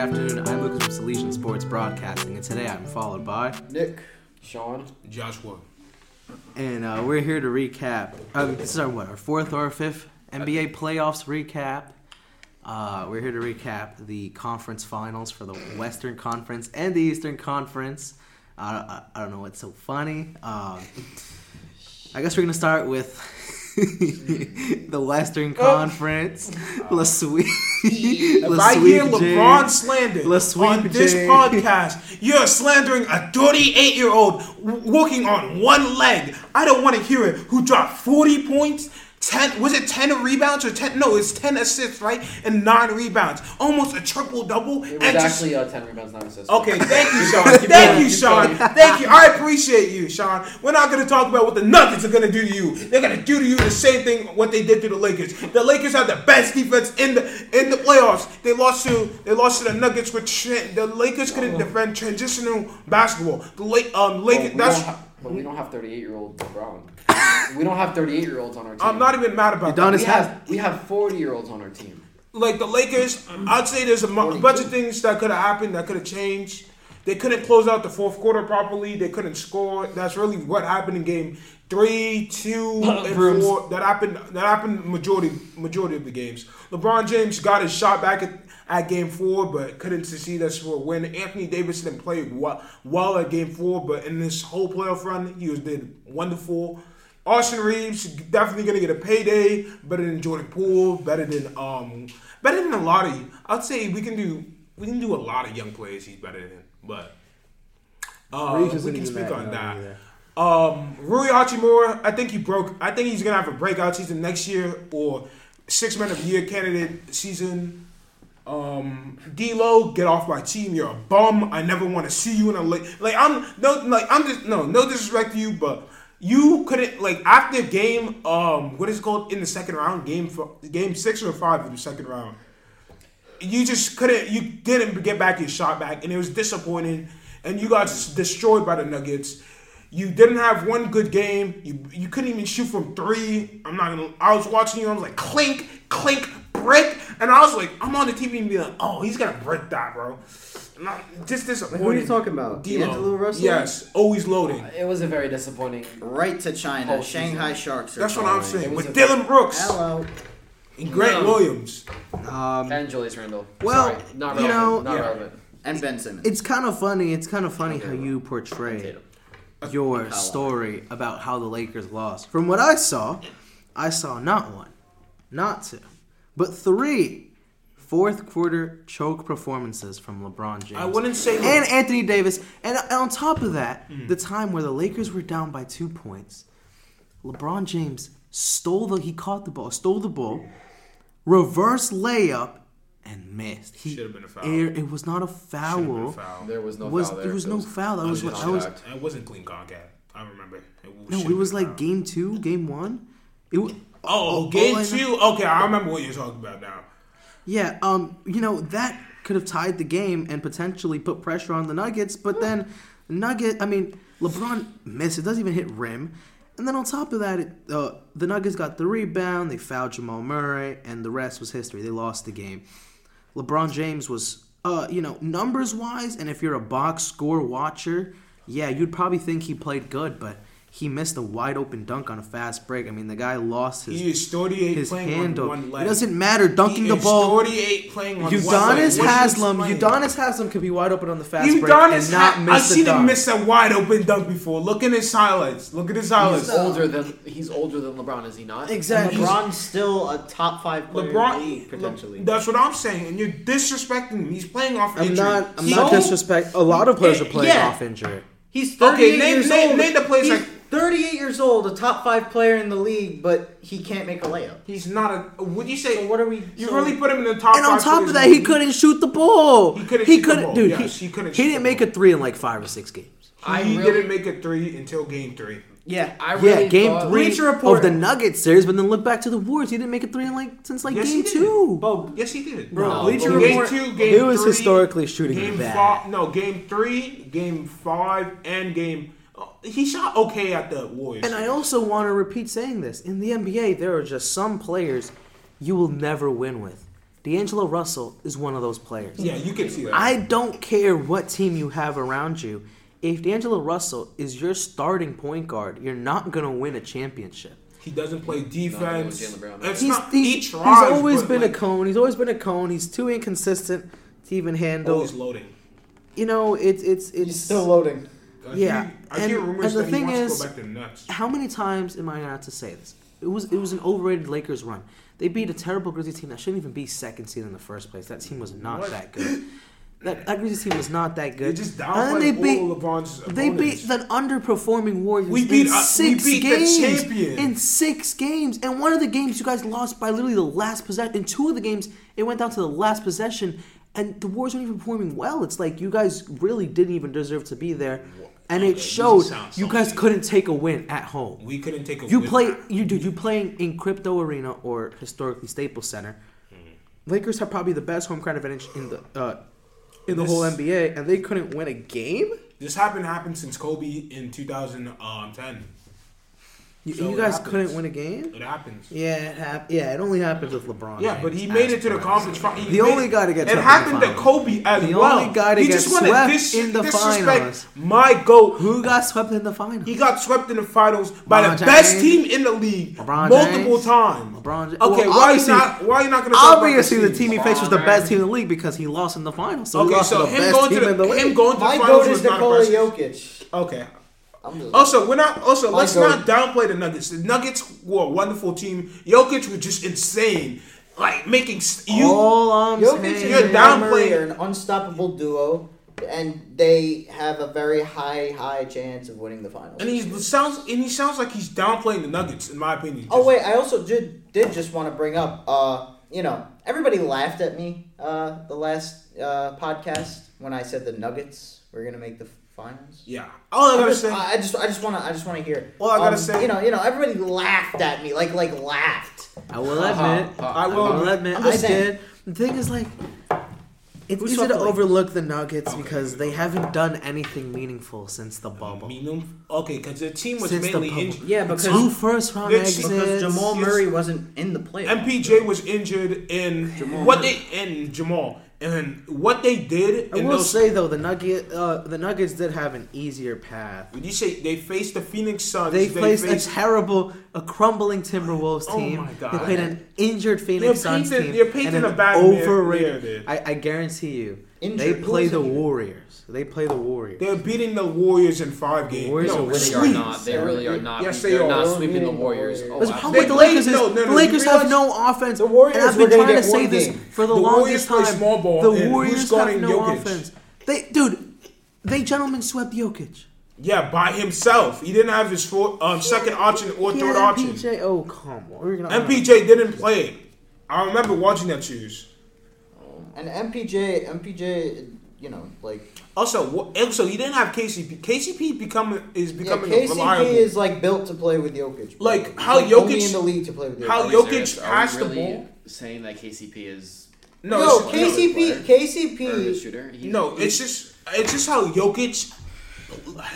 good afternoon. I'm Lucas from Salesian Sports Broadcasting, and today I'm followed by, Nick, Sean, Joshua. and uh, we're here to recap. Um, this is our what, our fourth or fifth NBA playoffs recap. Uh, we're here to recap the conference finals for the Western Conference and the Eastern Conference. Uh, I, I don't know what's so funny. Um, I guess we're gonna start with the Western oh. Conference. Oh. La Sweet. If I hear LeBron slander on this podcast, you're slandering a 38 year old walking on one leg. I don't want to hear it. Who dropped 40 points? 10 was it 10 rebounds or 10 no it's 10 assists right and 9 rebounds almost a triple double it and was just actually uh, 10 rebounds, 9 assists. Okay, thank you, Sean. Thank going, you, Sean. going. Thank you. I appreciate you, Sean. We're not going to talk about what the Nuggets are going to do to you. They're going to do to you the same thing what they did to the Lakers. The Lakers have the best defense in the in the playoffs. They lost to they lost to the Nuggets with tra- the Lakers couldn't defend transitional basketball. The late um Well, Lakers we that's but we don't have 38 year old LeBron. we don't have 38 year olds on our team. I'm not even mad about Udonis that. we have we have 40 year olds on our team. like the Lakers, I'd say there's a mu- bunch of things that could have happened that could have changed. They couldn't close out the fourth quarter properly. They couldn't score. That's really what happened in game three, two, and Brooms. four. That happened. That happened majority majority of the games. LeBron James got his shot back at, at game four, but couldn't succeed us for a win. Anthony Davis didn't play well, well at game four, but in this whole playoff run, he was did wonderful. Austin Reaves definitely gonna get a payday. Better than Jordan Poole. Better than um. Better than a lot of. You. I'd say we can do. We can do a lot of young players. He's better than, but uh, we can speak that on young that. either. Um, Rui Hachimura, I think he broke. I think he's gonna have a breakout season next year or six man of the year candidate season. Um, D'Lo, get off my team. You're a bum. I never want to see you in a like. Like I'm no like I'm just no no disrespect to you, but you couldn't like after game um what is called in the second round game for game six or five in the second round. You just couldn't. You didn't get back your shot back, and it was disappointing. And you got destroyed by the Nuggets. You didn't have one good game. You you couldn't even shoot from three. I'm not gonna. I was watching you. I was like clink, clink, brick, and I was like, I'm on the TV and be like, oh, he's gonna brick that, bro. And I'm just disappointed. Who are you talking about? D'Lo. D'Angelo Russell? Yes, always loading. It was a very disappointing. Right to China. Postseason. Shanghai Sharks. Are That's what I'm saying. With a- Dillon Brooks Hello. and Grant No. Williams. Um, And Julius Randle. Well, Sorry, not you relevant. know- not Yeah. relevant. And Ben Simmons. it's kind of funny. It's kind of funny how you portray your How? story about how the Lakers lost. From what I saw, I saw not one, not two, but three fourth quarter choke performances from LeBron James. I wouldn't say and Anthony Davis. And, and on top of that, mm. the time where the Lakers were down by two points, LeBron James stole the he caught the ball, stole the ball, reverse layup, and missed. He Should've been a foul. air- it was not a Should've been foul. a foul. There was no was foul there. there was It no foul? That I was was what I was. It wasn't clean contact. I remember. It No, it was like foul. game two, game one. It was, Oh, oh, game know. two. Okay, I remember what you're talking about now. yeah. Um, you know that could have tied the game and potentially put pressure on the Nuggets, but then Nugget. I mean, LeBron missed. It doesn't even hit rim. And then on top of that, it, uh, the Nuggets got the rebound. They fouled Jamal Murray, and the rest was history. They lost the game. LeBron James was, uh, you know, numbers wise, and if you're a box score watcher, yeah, you'd probably think he played good, but he missed a wide open dunk on a fast break. I mean, the guy lost his He is 38 his playing handle. on one leg. It doesn't matter dunking He the is ball. 38 playing on one leg. Udonis What Haslem. Udonis Haslem could be wide open on the fast break Udonis and not Ha- miss I've the seen dunk. him miss a wide open dunk before. Look at his highlights. Look at his highlights. He's older than he's older than LeBron, is he not? exactly. LeBron's still a top five player LeBron, in the league, potentially. That's what I'm saying, and you're disrespecting him. He's playing off I'm injury. not. I'm He- not disrespect. A lot of players are playing Yeah. off injury. He's 38 Okay, name- years name- old. name the players He's like- 38 years old, a top five player in the league, but he can't make a layup. He's not a. Would you say? So what are we? You so- really put him in the top. And on five top of that, he league? couldn't shoot the ball. He couldn't He shoot couldn't, ball. dude. Yes, he, he couldn't he shoot didn't the make a three in like five or six games. I He really- didn't make a three until game three. Yeah. I really yeah, game thought- three of the Nuggets series, but then look back to the Warriors. He didn't make a three in like since like Yes, game he two. Bo, Yes, he did. Bro, No, Bleacher but- game Report. two, game He was three, historically shooting game bad. Five, no, game three, game five, and game. He shot okay at the Warriors. And I also want to repeat saying this: in the NBA, there are just some players you will never win with. D'Angelo Russell is one of those players. Yeah, you can see that. I don't care what team you have around you. If D'Angelo Russell is your starting point guard, you're not gonna win a championship. he doesn't play defense. Jaylen Brown. It's He's, not. he's, he he's always been like, a cone. He's always been a cone. He's too inconsistent to even handle. Always loading. You know, it's it's it's He's still loading. Yeah, he- I and- hear rumors and the that he thing wants is- to go back to the how many times am I gonna have to say this? It was it was an overrated Lakers run. They beat a terrible Grizzlies team that shouldn't even be second seed in the first place. That team was not What? that good. That, that Grizzlies team was not that They good. just downplayed they beat all of LeBron's they opponents. beat the underperforming Warriors We beat, in uh, we six beat the games. champion. In six games, and one of the games you guys lost by literally the last possession. In two of the games, it went down to the last possession, and the Warriors weren't even performing well. It's like you guys really didn't even deserve to be there, and Okay, it showed. You guys couldn't take a win at home. We couldn't take a You win. play, you dude, you playing in Crypto Arena or historically Staples Center. Mm-hmm. Lakers have probably the best home crowd advantage in the uh, in the whole NBA, and they couldn't win a game. This happened happened since Kobe in 2010. You, So you guys couldn't win a game. It happens. Yeah, it hap- Yeah, it only happens with LeBron. Yeah, but he made as it to the conference final. The only guy to get It swept in the happened to. Kobe as The well. The only guy to he get just wanted swept dis- in the disrespect finals. My goat. Who got swept in the finals? He got swept in the finals by LeBron the best James. team in the league LeBron multiple James. times. LeBron. James. Okay, Well, why are you not? Why are you not going to Obviously, about the team he faced was the LeBron best team in the league because he lost in the finals. So he Okay, lost so him going to the the, league. him going to My the finals goat is was not Nikola. Jokic. Okay. I'm just, Also, we're not. Also, My let's goat. not downplay the Nuggets. The Nuggets were a wonderful team. Jokic was just insane, like making s- you. All I'm Jokic saying, You're and down- downplaying- are an unstoppable duo, and they have a very high, high chance of winning the finals. and he sounds and he sounds like he's downplaying the Nuggets, in my opinion. Oh wait, I also did did just want to bring up. Uh, you know, everybody laughed at me uh, the last uh, podcast when I said the Nuggets were gonna make the finals. Yeah. All I I gotta just, say. I just, I just want to, I just want to hear. All I gotta um, say- you know, you know, everybody laughed at me, like, like laughed. I will admit. Uh-huh. I will Uh-huh. admit. I'm I just saying. did. The thing is, like, it's Who's easy to swept the overlook the Nuggets Okay. because they haven't done anything meaningful since the bubble. Medium- Okay, because the team was Since mainly bubble. injured. Yeah, because Two first round exits. because Jamal. Murray wasn't in the playoffs. MPJ was injured in Jamal what Murray. they in Jamal and what they did I will those. say though, the Nugget, uh, the Nuggets did have an easier path. When you say they faced the Phoenix Suns, They they, faced faced a terrible, a crumbling Timberwolves Oh team. my God. They played an injured Phoenix You're Suns team. you're painting and a bad mirror- overrated. mirror, dude. I, I guarantee you, Injured? they play the injured? Warriors. They play the Warriors. they're beating the Warriors in five games. Warriors no, are winning They are not. They really are not. Yes, they They're not They're sweeping the beating the Warriors. Warriors. Oh, That's wow. with the Lakers is. no, no, the Lakers have no offense. The Warriors and I've been trying to say this game. for the, The longest Warriors play time. small ball, the and who's Warriors have guarding no Jokic? offense. They, dude, they gentlemen swept Jokic. Yeah, by himself. He didn't have his four, um, second option or third option. MPJ. Oh come on, We're MPJ didn't play. I remember watching that series. And MPJ, MPJ, you know, like Also, wha- also he didn't have KCP. KCP become is yeah, becoming KCP reliable. is like built to play with Jokic. bro. Like, how like, only Jokic- in the league to play with Jokic. how Are we Jokic serious? Are we passed the ball? Saying that KCP is no, no, it's, KCP, or KCP. shooter. He- no, it's just it's just how Jokic.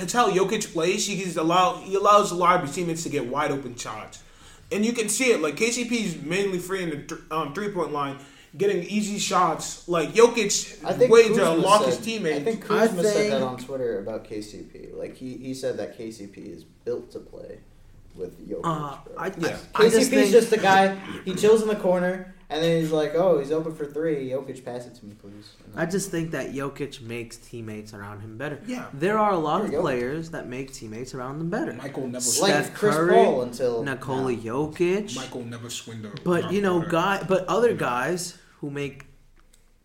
It's how Jokic plays. He gives allow he allows a lot of his teammates to get wide open shots, and you can see it. Like KCP is mainly free in the th- um, three point line, getting easy shots. Like Jokic, I think way to Kuzma unlock said, his teammates. I think I Kuzma said that on Twitter about KCP. Like he, he said that KCP is built to play with Jokic. Uh, bro. I, Yeah. I just KCP's think, just a guy. He chills in the corner, and then he's like, "Oh, he's open for three. Jokic, pass it to me, please." I just think that Jokic makes teammates around him better. Yeah. There are a lot of players that make teammates around them better. Michael never Steph like Chris Curry, Paul until Nikola now. Jokic. Michael never swindled. But you know, guy, but other guys who make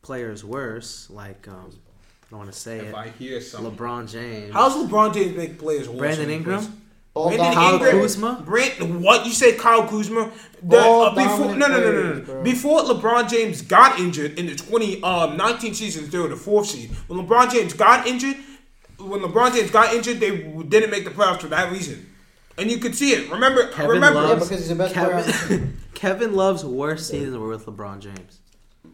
players worse, like um, I don't want to say it. If it, I hear something, LeBron James, how's LeBron James make players worse? Brandon than he Ingram? Plays? Ball Brandon Kyle Ingram- Kuzma? Brand, what you say, Kyle Kuzma? The, uh, before, no, dominant no, no, no, players, no, bro. Before LeBron James got injured in the 2019 season, they were the fourth seed. When LeBron James got injured, when LeBron James got injured, they didn't make the playoffs for that reason. And you could see it. Remember, Kevin remember. Yeah, because he's the best player Kevin, Kevin Love's worst seasons were with LeBron James.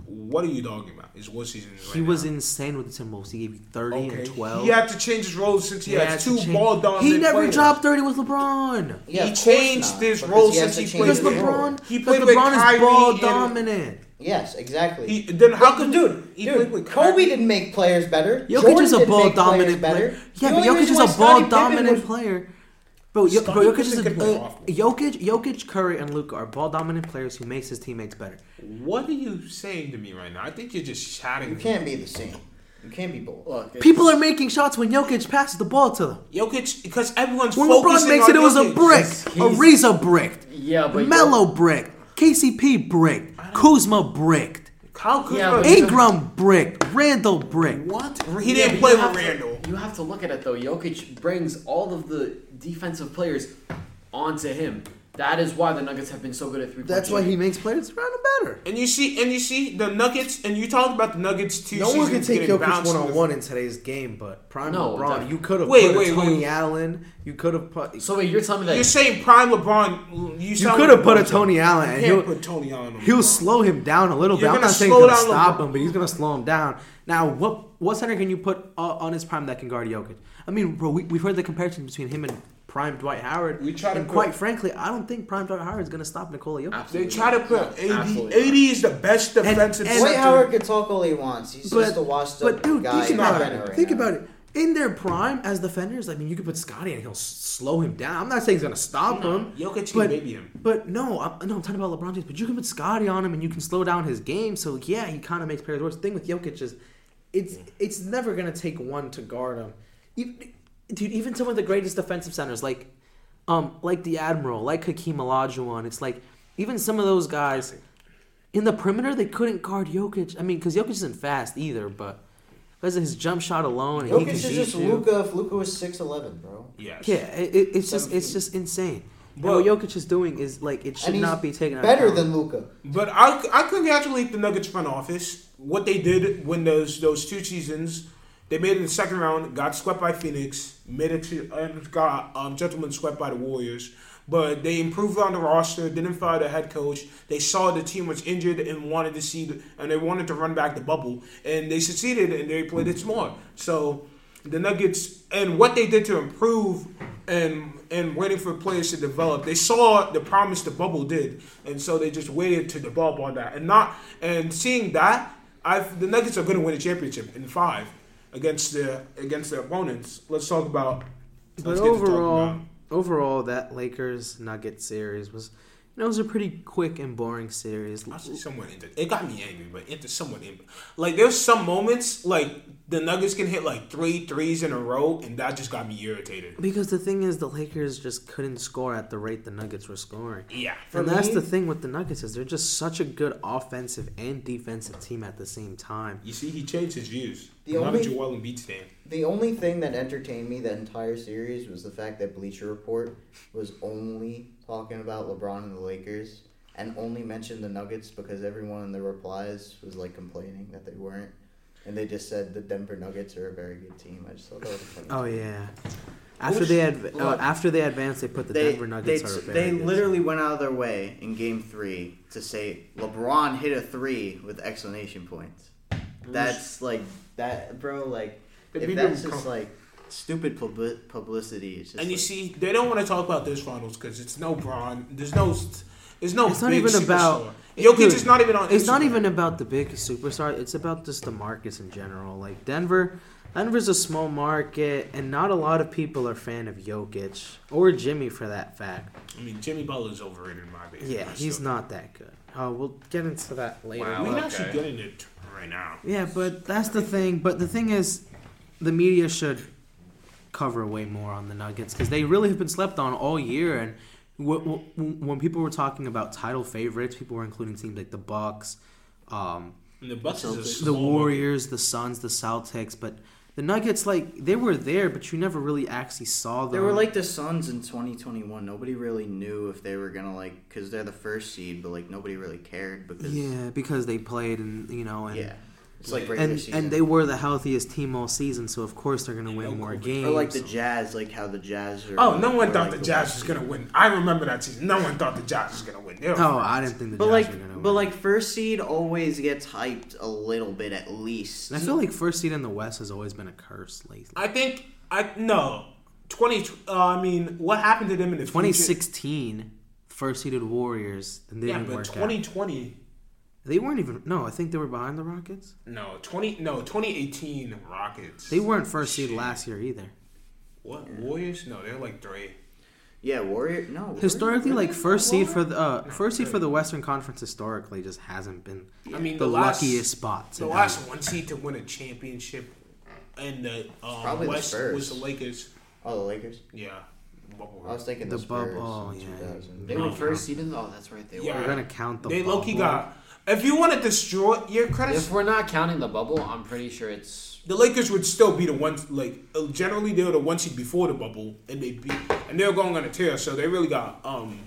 What are you talking about? Is what season is right He was now. insane with the Timberwolves. He gave you 30 Okay. and 12. He had to change his role since he, He has had two change- ball dominant players. He never players. dropped 30 with LeBron. Yeah, He changed not, his role he since he played Because his with- LeBron, He because played with LeBron Kyrie is ball and- dominant. Yes, exactly. He, then how But could dude, he dude, with Kobe Kyrie? didn't make players better. Jokic Jordan is a ball dominant better. player. Yeah, The but Jokic is a ball Pippen dominant was- player. Bro, Yo- Scottie bro Jokic Pippen is a, uh. Jokic, Jokic, Curry, and Luka are ball dominant players who makes his teammates better. What are you saying to me right now? I think you're just chatting. You can't be the same. You can't be both. Look, People are making shots when Jokic passes the ball to them. Jokic, because everyone's When LeBron makes on it, it was a brick. He's- Ariza bricked. Yeah, but Melo bricked. KCP bricked. Kuzma bricked. How could Yeah, you- Ingram bricked. Randle bricked. What? He Yeah, didn't play with have to- Randle. you have to look at it though. Jokic brings all of the defensive players onto him. That is why the Nuggets have been so good at three. That's why he makes players around him better. And you see, and you see the Nuggets, and you talked about the Nuggets two No one can seasons take getting Jokic one on one in today's game, but prime No, LeBron, that- you could have Wait, put wait, a Tony wait. Allen. You could have put. So wait, you're telling me You're saying prime LeBron. You, You could have put a Tony Allen, You and can't he'll put Tony Allen. on he'll slow him down a little bit. You're I'm gonna not saying slow he's gonna stop LeBron. him, but he's gonna slow him down. Now, what what center can you put uh, on his prime that can guard Jokic? I mean, bro, we, we've heard the comparison between him and prime Dwight Howard. We try to and put- quite frankly, I don't think prime Dwight Howard is gonna stop Nikola Jokic. They try to put No, 80. absolutely 80 is the best defensive and- Dwight. Howard can talk all he wants. He's But, just a washed but up dude, guy. think about it. right think now. about it. In their prime as defenders, I mean, you could put Scottie and he'll slow him down. I'm not saying he's gonna stop him. Jokic can but, baby him. But no, I'm, no, I'm talking about LeBron James. But you can put Scottie on him and you can slow down his game. So yeah, he kind of makes players worse. The thing with Jokic is, it's it's never gonna take one to guard him. Even, dude, even some of the greatest defensive centers, like um, like the Admiral, like Hakeem Olajuwon, it's like even some of those guys in the perimeter they couldn't guard Jokic. I mean, because Jokic isn't fast either, but because of his jump shot alone, and he Jokic can is just. Luka if Luka was six eleven, bro. Yes. Yeah, it, it- it's just it's just insane. And But- what Jokic is doing is like it should not be taken out Better account. than Luka. But I, I congratulate the Nuggets front office. What they did when those those two seasons, they made it in the second round, got swept by Phoenix, made it to and got um, gentlemen swept by the Warriors. But they improved on the roster, didn't fire the head coach. They saw the team was injured and wanted to see, the, and they wanted to run back the bubble, and they succeeded and they played it smart. So the Nuggets and what they did to improve and and waiting for players to develop. They saw the promise the bubble did, and so they just waited to develop on that. And not and seeing that, I the Nuggets are going to win a championship in five against the against their opponents. Let's talk about. But let's get to overall, about- overall, that Lakers Nuggets series was, you know, it was a pretty quick and boring series. I somewhat into it got me angry, but into somewhat in like there's some moments like the Nuggets can hit like three threes in a row, and that just got me irritated. Because the thing is, the Lakers just couldn't score at the rate the Nuggets were scoring. Yeah, For and that's the thing with the Nuggets is they're just such a good offensive and defensive team at the same time. you see, he changed his views. The Not only- a Joel Embiid stand. The only thing that entertained me that entire series was the fact that Bleacher Report was only talking about LeBron and the Lakers and only mentioned the Nuggets because everyone in the replies was like complaining that they weren't. And they just said the Denver Nuggets are a very good team. I just thought that was a funny. Oh yeah. After Which- they had uh, after they advanced, they put the they, Denver Nuggets they, are very they literally went out of their way in game three to say LeBron hit a three with explanation points. That's like that, bro. Like The if that's just come- like stupid publi- publicity. It's just And you like- see, they don't want to talk about this finals because it's no Braun. There's no. There's no. It's not big even superstar. about- Jokic Dude, is not even on. It's not even about the big superstar. It's about just the markets in general. Like Denver, Denver's a small market, and not a lot of people are fan of Jokic or Jimmy for that fact. I mean, Jimmy Butler's overrated in my opinion. Yeah, he's So- not that good. Oh, we'll get into that later. Wow. We Okay. can actually get into it right now. Yeah, but that's the thing. But the thing is, the media should cover way more on the Nuggets because they really have been slept on all year. And w- w- when people were talking about title favorites, people were including teams like the Bucks, um, And the Bucks is the small Warriors, the Suns, the Celtics. But the Nuggets, like they were there, but you never really actually saw them. They were like the Suns in 2021. Nobody really knew if they were gonna like because they're the first seed, but like nobody really cared because yeah, because they played and you know and yeah. It's like regular and season. and they were the healthiest team all season, so of course they're gonna win no more COVID. games. or like the Jazz, like how the Jazz are. Oh, no one thought like the the Jazz was gonna win. I remember that season. No one thought the Jazz was gonna win. They were Oh, I didn't think the But Jazz like, were gonna win. but like first seed always gets hyped a little bit at least. And I feel like first seed in the West has always been a curse lately. I think I no twenty. Uh, I mean, what happened to them in the future? 2016, first seeded Warriors, and they Yeah, didn't but work out. Twenty twenty. They weren't even. No, I think they were behind the Rockets. No, twenty. No, twenty eighteen Rockets. They weren't first seed last year either. what Warriors? No, they're like three. yeah, Warrior. No, Warrior- Historically, like first seed for the uh, No, first seed for the Western Conference historically just hasn't been I mean, the, the, last, luckiest spot. The be. last one seed to win a championship in the um, Probably West Spurs. was the Lakers. Oh, the Lakers. Yeah. I was thinking The the, Spurs. bubble, oh, yeah. They No. were first seeded. Oh, that's right. They Yeah. We're were. gonna count the. they bubble. low key got. If you want to destroy your credit, If we're not counting the bubble, I'm pretty sure it's. the Lakers would still be the ones. Like uh, generally, they were the one seed before the bubble, and they beat, and they were going on a tear. So they really got. um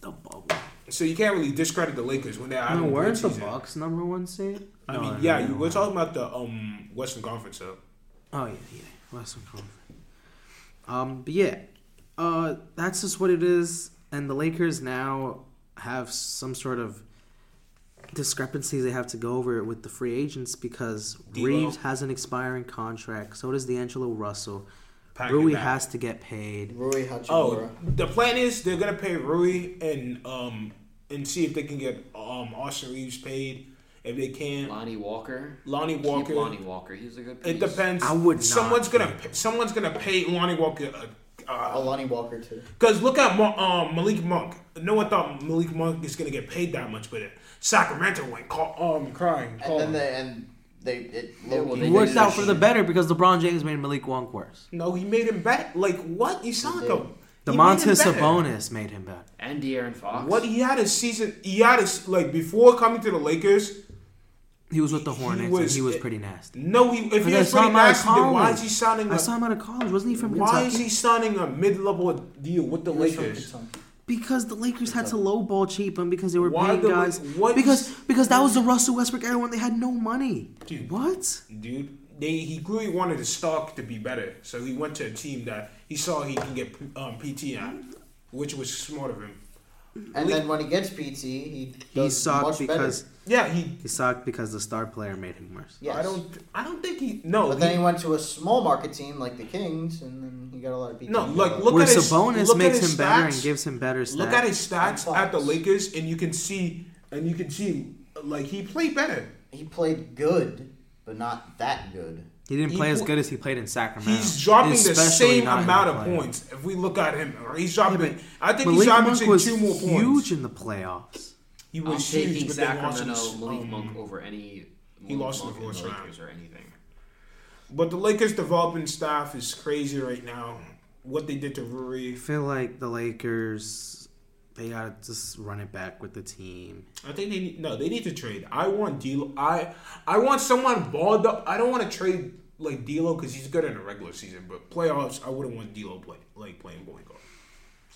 the bubble. So you can't really discredit the Lakers when they're having No, a great weren't the season. Bucks number one seed? I No, mean, yeah, you, we're talking about the um Western Conference. So Oh yeah, yeah, Western Conference. Um, but yeah, uh, that's just what it is. And the Lakers now have some sort of discrepancies they have to go over with the free agents because D'Lo. Reaves has an expiring contract. So does D'Angelo Russell. pack Rui back. has to get paid. Rui Hachimura. Oh, the plan is they're gonna pay Rui and um and see if they can get um Austin Reaves paid. If they can, Lonnie Walker. Lonnie Walker. Keep Lonnie Walker. He's a good piece. It depends. I would not Someone's gonna keep pay, someone's gonna pay Lonnie Walker. Uh, uh, Alani Walker too. Cause look at Mo- um, Malik Monk. No one thought Malik Monk is gonna get paid that much, but Sacramento went call, um crying. And then they and they it Yeah, well, they worked out that for the better because LeBron James made Malik Monk worse. no, he made him bet. Like what? You sound like did. a he made him Domantas better. Sabonis made him better. And De'Aaron Fox. What he had a season. He had a like before coming to the Lakers. He was with the He Hornets and he was pretty nasty. No, he if he was saw pretty him out of nasty, then why is he signing? I A, saw him out of college. Wasn't he from why Kentucky? is he signing a mid-level deal with the Lakers? Because the Lakers had to lowball cheap him because they were Why paying the- guys. what because because that was the Russell Westbrook era when they had no money. Dude. What? Dude, they he really wanted his stock to be better, so he went to a team that he saw he can get um, PT at, which was smart of him. And then when he gets PT, he He does sucked much because Yeah, he. he sucked because the star player made him worse. Yes. I don't. I don't think he. No. But then he- he went to a small market team like the Kings, and then he got a lot of PT. No, He like, got a lot- look Where at his- Sabonis look at makes his him better and gives him better stats. Look at his stats at the Fox. Lakers, and you can see, and you can see, like he played better. he played good, but not that good. He didn't he play as good as he played in Sacramento. He's dropping the same amount of points. If we look at him, he's dropping. Yeah, I think Malik he's Monk averaging was two more points. huge in the playoffs. He I'm was taking huge, but then lost Sacramento Malik um, Monk over any. he Malik lost in the Monk first round. Lakers or anything. But the Lakers developing staff is crazy right now. What they did to Rui, I feel like the Lakers, they gotta just run it back with the team. I think they need no. They need to trade. I want D'Lo. I I want someone balled up. I don't want to trade like D'Lo because he's good in the regular season, but playoffs I wouldn't want D'Lo play like playing point guard.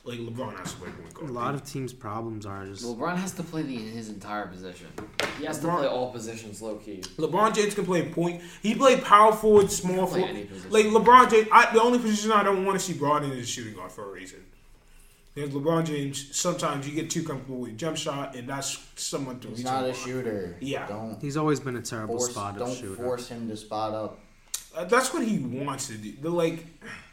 Like LeBron has to play point guard. A lot of teams' problems are just LeBron has to play the, his entire position. He has to play all positions low key. LeBron James can play point. He played power forward, small forward. Like LeBron James, I, the only position I don't want to see brought in is shooting guard for a reason. Because LeBron James, sometimes you get too comfortable with jump shot, and that's someone to He's reach. not over. a shooter. Yeah. Don't he's always been a terrible force. spot of Don't shooter. force him to spot up. Uh, that's what he wants to do. The like,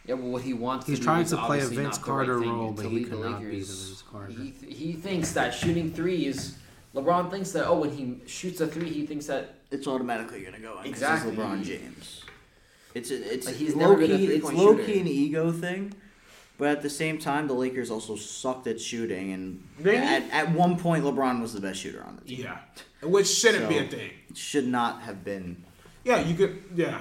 Yeah, but what he wants He's to do trying is to play a Vince not the right Carter role, but he lead the cannot be the Vince Carter. He, he thinks that shooting threes. LeBron thinks that oh, when he shoots a three, he thinks that It's automatically gonna go in. 'cause Exactly. It's LeBron James. It's a, it's Like, he's low never a key. It's low shooter. key an ego thing, but at the same time, the Lakers also sucked at shooting, and They- at, at one point, LeBron was the best shooter on the team. yeah, which shouldn't be a thing. It should not have been. Yeah, you could. Yeah,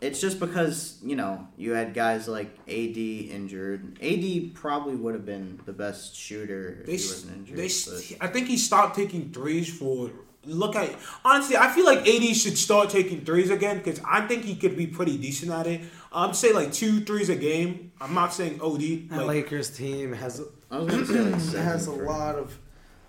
It's just because you know you had guys like AD injured. AD probably would have been the best shooter if they. he wasn't injured. They. but- s- I think he stopped taking threes for. Look at honestly, I feel like AD should start taking threes again because I think he could be pretty decent at it. I'm say like two threes a game. I'm not saying OD. That Lakers team has I was say like has a lot of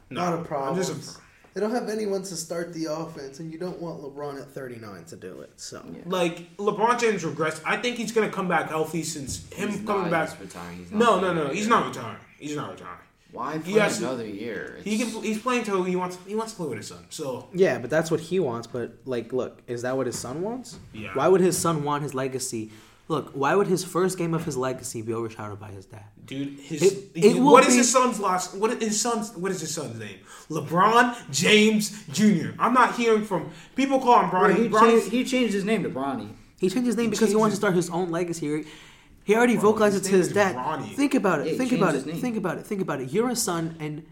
no, lot of I'm problems. Just They don't have anyone to start the offense, and you don't want LeBron at 39 to do it. So Like LeBron James regressed. I think he's gonna come back healthy since him He's coming not, back. He's retiring. He's No, not no, no. playing He's not retiring. He's not retiring. Why He play has to- another year? He can. He's playing till he wants. He wants to play with his son. So yeah, but that's what he wants. But like, look, is that what his son wants? Yeah. Why would his son want his legacy? Look, why would his first game of his legacy be overshadowed by his dad? Dude, his It- it will what is be- his son's last? What is his son's? What is his son's name? LeBron James Jr. I'm not hearing from people call him Well, Bronny. he, Bronny's- changed, he changed his name to Bronny. He changed his name He because he changed wants to start his own legacy. He already Bro, vocalized his it to his dad. Ronnie. Think about it. he Think about it. name. Think about it. Think about it. You're a son, and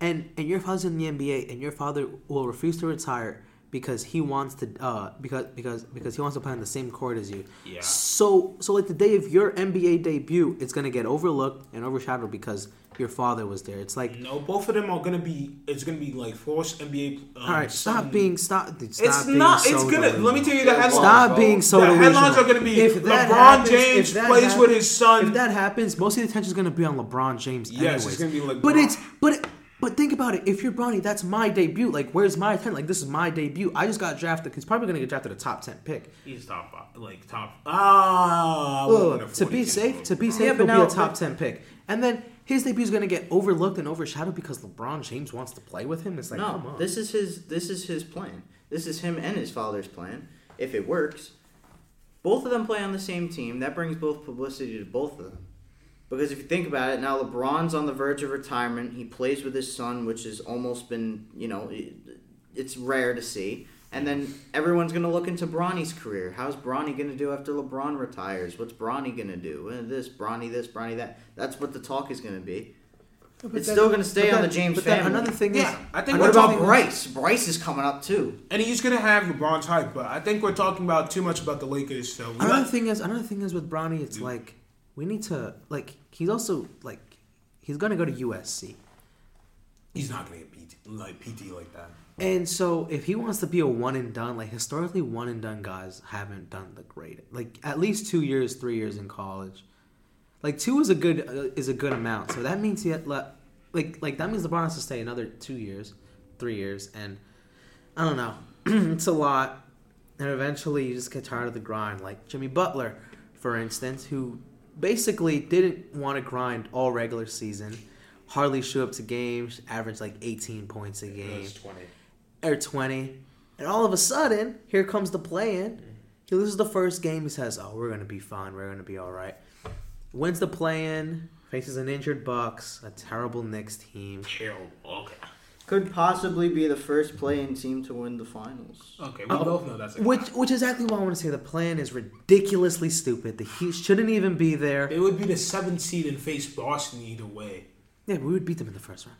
and and your father's in the NBA, and your father will refuse to retire because he wants to uh because because because he wants to play on the same court as you. Yeah. So so like the day of your NBA debut, it's gonna get overlooked and overshadowed because your father was there. It's like. no, both of them are gonna be. It's gonna be like forced NBA. Um, All right, stop son- being stop. stop It's being not. So it's gonna. delusional. Let me tell you the headlines. Stop bro. being so the delusional. headlines are gonna be If that LeBron happens- James if plays hap- with his son. If that happens, most of the attention is going to be on LeBron James. Yes, anyways. it's gonna be like But it's but but think about it. If you're Bronny, that's my debut. Like, where's my attention? Like, this is my debut. I just got drafted. He's probably going to get drafted a top ten pick. He's top five, like top. Ah, Look, one to be safe, to be safe, Yeah, he'll but be a top ten pick. And then his debut is going to get overlooked and overshadowed because LeBron James wants to play with him. It's like, come no, on. this is his. This is his plan. This is him and his father's plan. If it works, both of them play on the same team. That brings both publicity to both of them. Because if you think about it, now LeBron's on the verge of retirement. He plays with his son, which has almost been, you know, it's rare to see. And then everyone's going to look into Bronny's career. How's Bronny going to do after LeBron retires? What's Bronny going to do? Uh, This, Bronny this, Bronny that. That's what the talk is going to be. But it's then- still gonna stay on then- the James but then family. Another thing Yeah, is, I think What we're about Bryce? Bryce is coming up too. And he's gonna have LeBron's hype, but I think we're talking about too much about the Lakers. So Another got- thing is, another thing is with Bronny, it's like we need to like. He's also like, he's gonna go to USC, he's not gonna get PT, like PT like that. and so if he wants to be a one and done, like historically, one and done guys haven't done the great. Like at least two years, three years in college. Like two is a good uh, is a good amount. So that means he had le- like like that means LeBron has to stay another two years, three years, and I don't know. it's a lot. And eventually you just get tired of the grind. Like Jimmy Butler, for instance, who basically didn't want to grind all regular season, hardly show up to games, averaged like 18 points a game twenty. or 20. And all of a sudden, here comes the play in. Mm-hmm. He loses the first game. He says, Oh, we're going to be fine. We're going to be all right. Wins the play in, faces an injured Bucks, a terrible Knicks team. Terrible. Okay. Could possibly be the first play-in team to win the finals. Okay. We both know that's a Which, which is exactly what I want to say. The plan is ridiculously stupid. The Heat shouldn't even be there. It would be the seventh seed and face Boston either way. Yeah, we would beat them in the first round.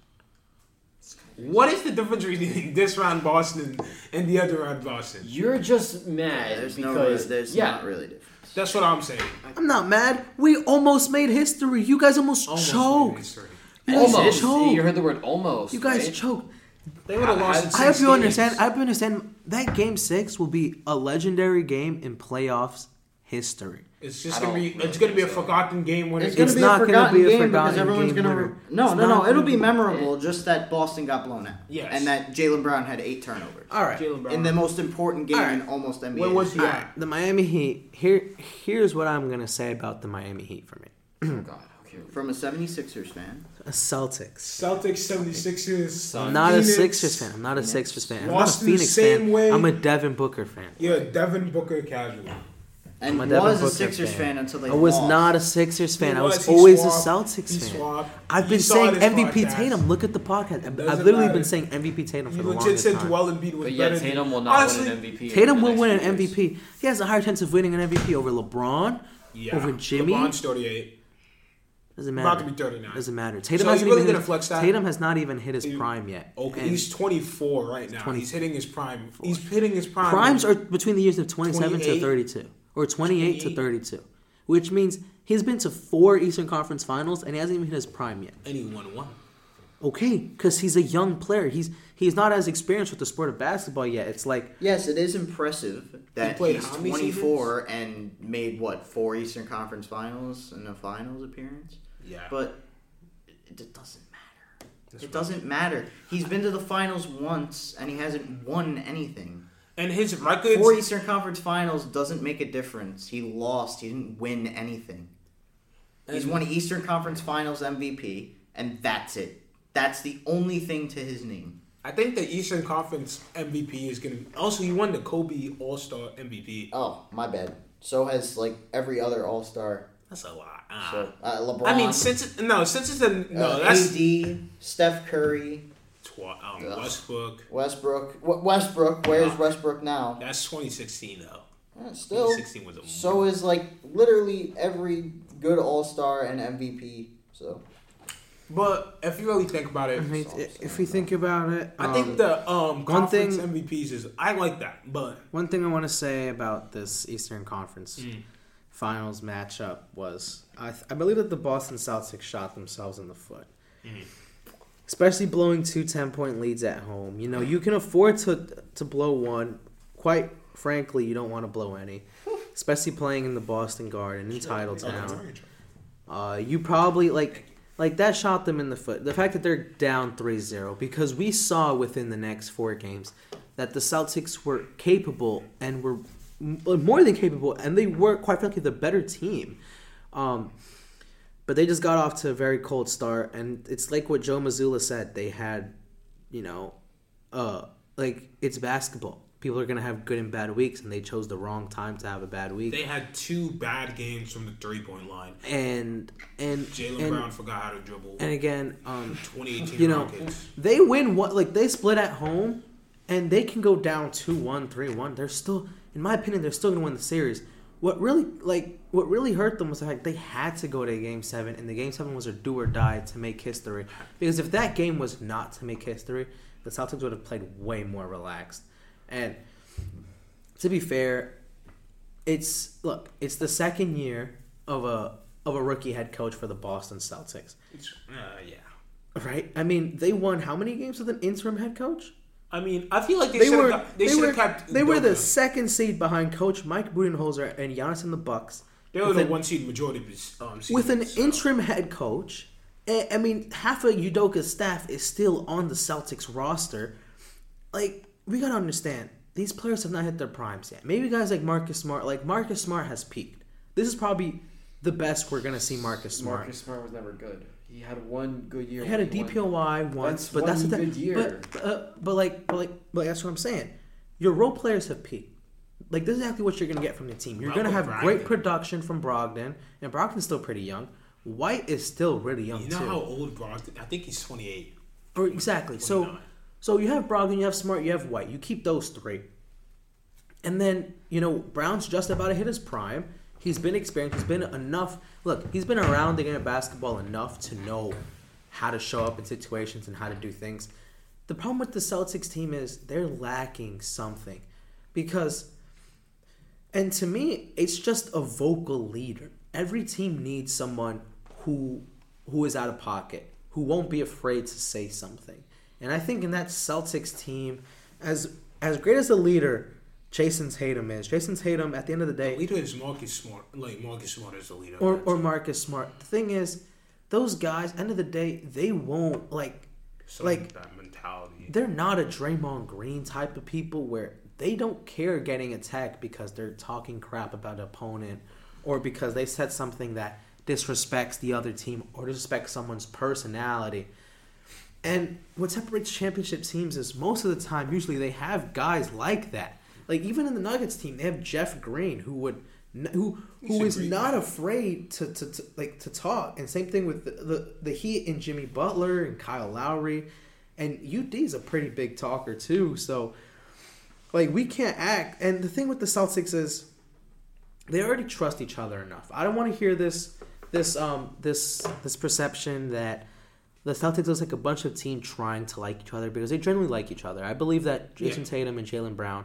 What is the difference between this round Boston and the other round Boston? You're just mad There's no, because there's yeah, not really difference. That's what I'm saying. I'm not mad. We almost made history. You guys almost, Almost choked. history. You almost. choked. You heard the word almost. You guys right? choked. They would have lost. I I hope you games. understand. I hope you understand. That game six will be a legendary game in playoffs history. It's just gonna be. really it's gonna be a so. forgotten game when It's it gonna It's be not a gonna forgotten be a game because everyone's game gonna. winner. No, It's no, no. It'll be be- memorable. Just that Boston got blown out. Yes. And that Jaylen Brown had eight turnovers All right. Jaylen Brown. in the most important game All right. in almost NBA. When was he at? right. The Miami Heat. Here, here's what I'm gonna say about the Miami Heat for me. Oh God. Okay. from a 76ers fan? A Celtics. Celtics 76ers. Son. I'm not a Sixers fan. I'm not a Phoenix. Sixers fan. I'm Lost not a Phoenix same fan. way. I'm a Devin Booker fan. Yeah, Devin Booker casual. And I'm a Devin was a Booker Sixers fan. fan, until they I was lost. not a Sixers fan. He I was, was, always swapped. a Celtics fan. swapped. I've been saying MVP podcast. Tatum. Look at the podcast. I've, I've literally matter. been saying MVP Tatum for You the legit longest said time. Joel Embiid was But yeah, better. Tatum will not honestly, win an MVP. in Tatum will win an. MVP. He has a higher chance of winning an MVP over LeBron. Yeah, Over Jimmy? LeBron's 38. Doesn't About matter. to be 39. Doesn't matter. Tatum So hasn't really even gonna hit, flex that? Tatum has not even hit his You- prime yet. Okay, And he's 24 right now. 20 He's hitting his prime. He's hitting his prime. primes are between the years of 27 to 32 or 28 to 32, which means he's been to four Eastern Conference Finals and he hasn't even hit his prime yet. and he won one. Okay, because he's a young player. He's he's not as experienced with the sport of basketball yet. It's like Yes, it is impressive that played he's how many 24 and made what four Eastern Conference Finals and a Finals appearance. Yeah. But it, it doesn't matter. It doesn't matter. He's been to the finals once and he hasn't won anything. And his records. Four Eastern Conference Finals doesn't make a difference. He lost. He didn't win anything. He's won Eastern Conference Finals MVP, and that's it. That's the only thing to his name. I think the Eastern Conference MVP is gonna. Also, he won the Kobe All Star MVP. Oh, my bad. So has like every other All Star. That's a lot. Ah. So uh, LeBron. I mean, since it, no, since it's a no, uh, that's AD, Steph Curry, tw- um, Westbrook. Westbrook. W- Westbrook. Where's Westbrook now? That's 2016 though. Eh, still. 2016 was a So is like literally every good All Star and MVP. So But if you really think about it, I mean, That's all I'm if we think about it, I um, think the um one conference thing- MVPs is I like that, but one thing I want to say about this Eastern Conference Mm. Finals matchup was I, th- I believe that the Boston Celtics shot themselves in the foot. Mhm. Especially blowing two 10 point leads at home. You know, you can afford to to blow one. Quite frankly, you don't want to blow any. Especially playing in the Boston Garden in Titletown. Uh, you probably like like that shot them in the foot. The fact that they're down 3-0 because we saw within the next four games that the Celtics were capable and were more than capable and they were quite frankly the better team. Um, but they just got off to a very cold start and it's like what Joe Mazzulla said. They had, you know, uh, like it's basketball. People are gonna have good and bad weeks, and they chose the wrong time to have a bad week. They had two bad games from the three point line. and and Jaylen Brown forgot how to dribble. and again, um, 2018 you know, Rockets. they win what like they split at home and they can go down 2-1 3-1 they're still in my opinion they're still going to win the series what really like what really hurt them was the fact they had to go to game 7 and the game 7 was a do or die to make history because if that game was not to make history the Celtics would have played way more relaxed and to be fair it's look it's the second year of a of a rookie head coach for the Boston Celtics uh, yeah. Right? I mean, they won how many games with an interim head coach? I mean, I feel like they, They should were have. They, they should were have kept. they were the Udoka. second seed behind Coach Mike Budenholzer and Giannis and the Bucks They were the an- one seed majority of his um, season, with an so. interim head coach. Eh, I mean, half of Udoka's staff is still on the Celtics roster. Like, we gotta understand, these players have not hit their primes yet. Maybe guys like Marcus Smart, like Marcus Smart has peaked. This is probably the best we're gonna see Marcus Smart. Marcus Smart was never good. He had one good year. He had a when he won. Once, That's but that's one the thing. good year. But, uh, but like, but like, but that's what I'm saying. Your role players have peaked. Like this is exactly what you're gonna get from the team. You're gonna Malcolm have great production from Brogdon, and Brogdon's still pretty young. White is still really young You know too. how old Brogdon? I think he's 28. Or- exactly. So, so you have Brogdon, you have Smart, you have White. You keep those three, and then you know Brown's just about to hit his prime. He's been experienced. He's been enough. Look, he's been around the game of basketball enough to know how to show up in situations and how to do things. The problem with the Celtics team is they're lacking something, because, and to me, it's just a vocal leader. Every team needs someone who who is out of pocket, who won't be afraid to say something. And I think in that Celtics team, as as great as a leader Jayson Tatum is, Jayson Tatum at the end of the day, leader is Marcus Smart. Like Marcus Smart is leader. or or. Marcus Smart. The thing is, those guys, end of the day, they won't like So like- that mentality. they're not a Draymond Green type of people where they don't care getting attacked because they're talking crap about an opponent or because they said something that disrespects the other team or disrespects someone's personality. And what separates championship teams is most of the time, usually they have guys like that. Like even in the Nuggets team, they have Jeff Green who would who who is not afraid to, to, to like to talk. And same thing with the, the the Heat and Jimmy Butler and Kyle Lowry, and UD is a pretty big talker too. So like we can't act. And the thing with the Celtics is they already trust each other enough. I don't want to hear this this um this this perception that the Celtics looks like a bunch of team trying to like each other because they generally like each other. I believe that Jayson Yeah. Tatum and Jaylen Brown,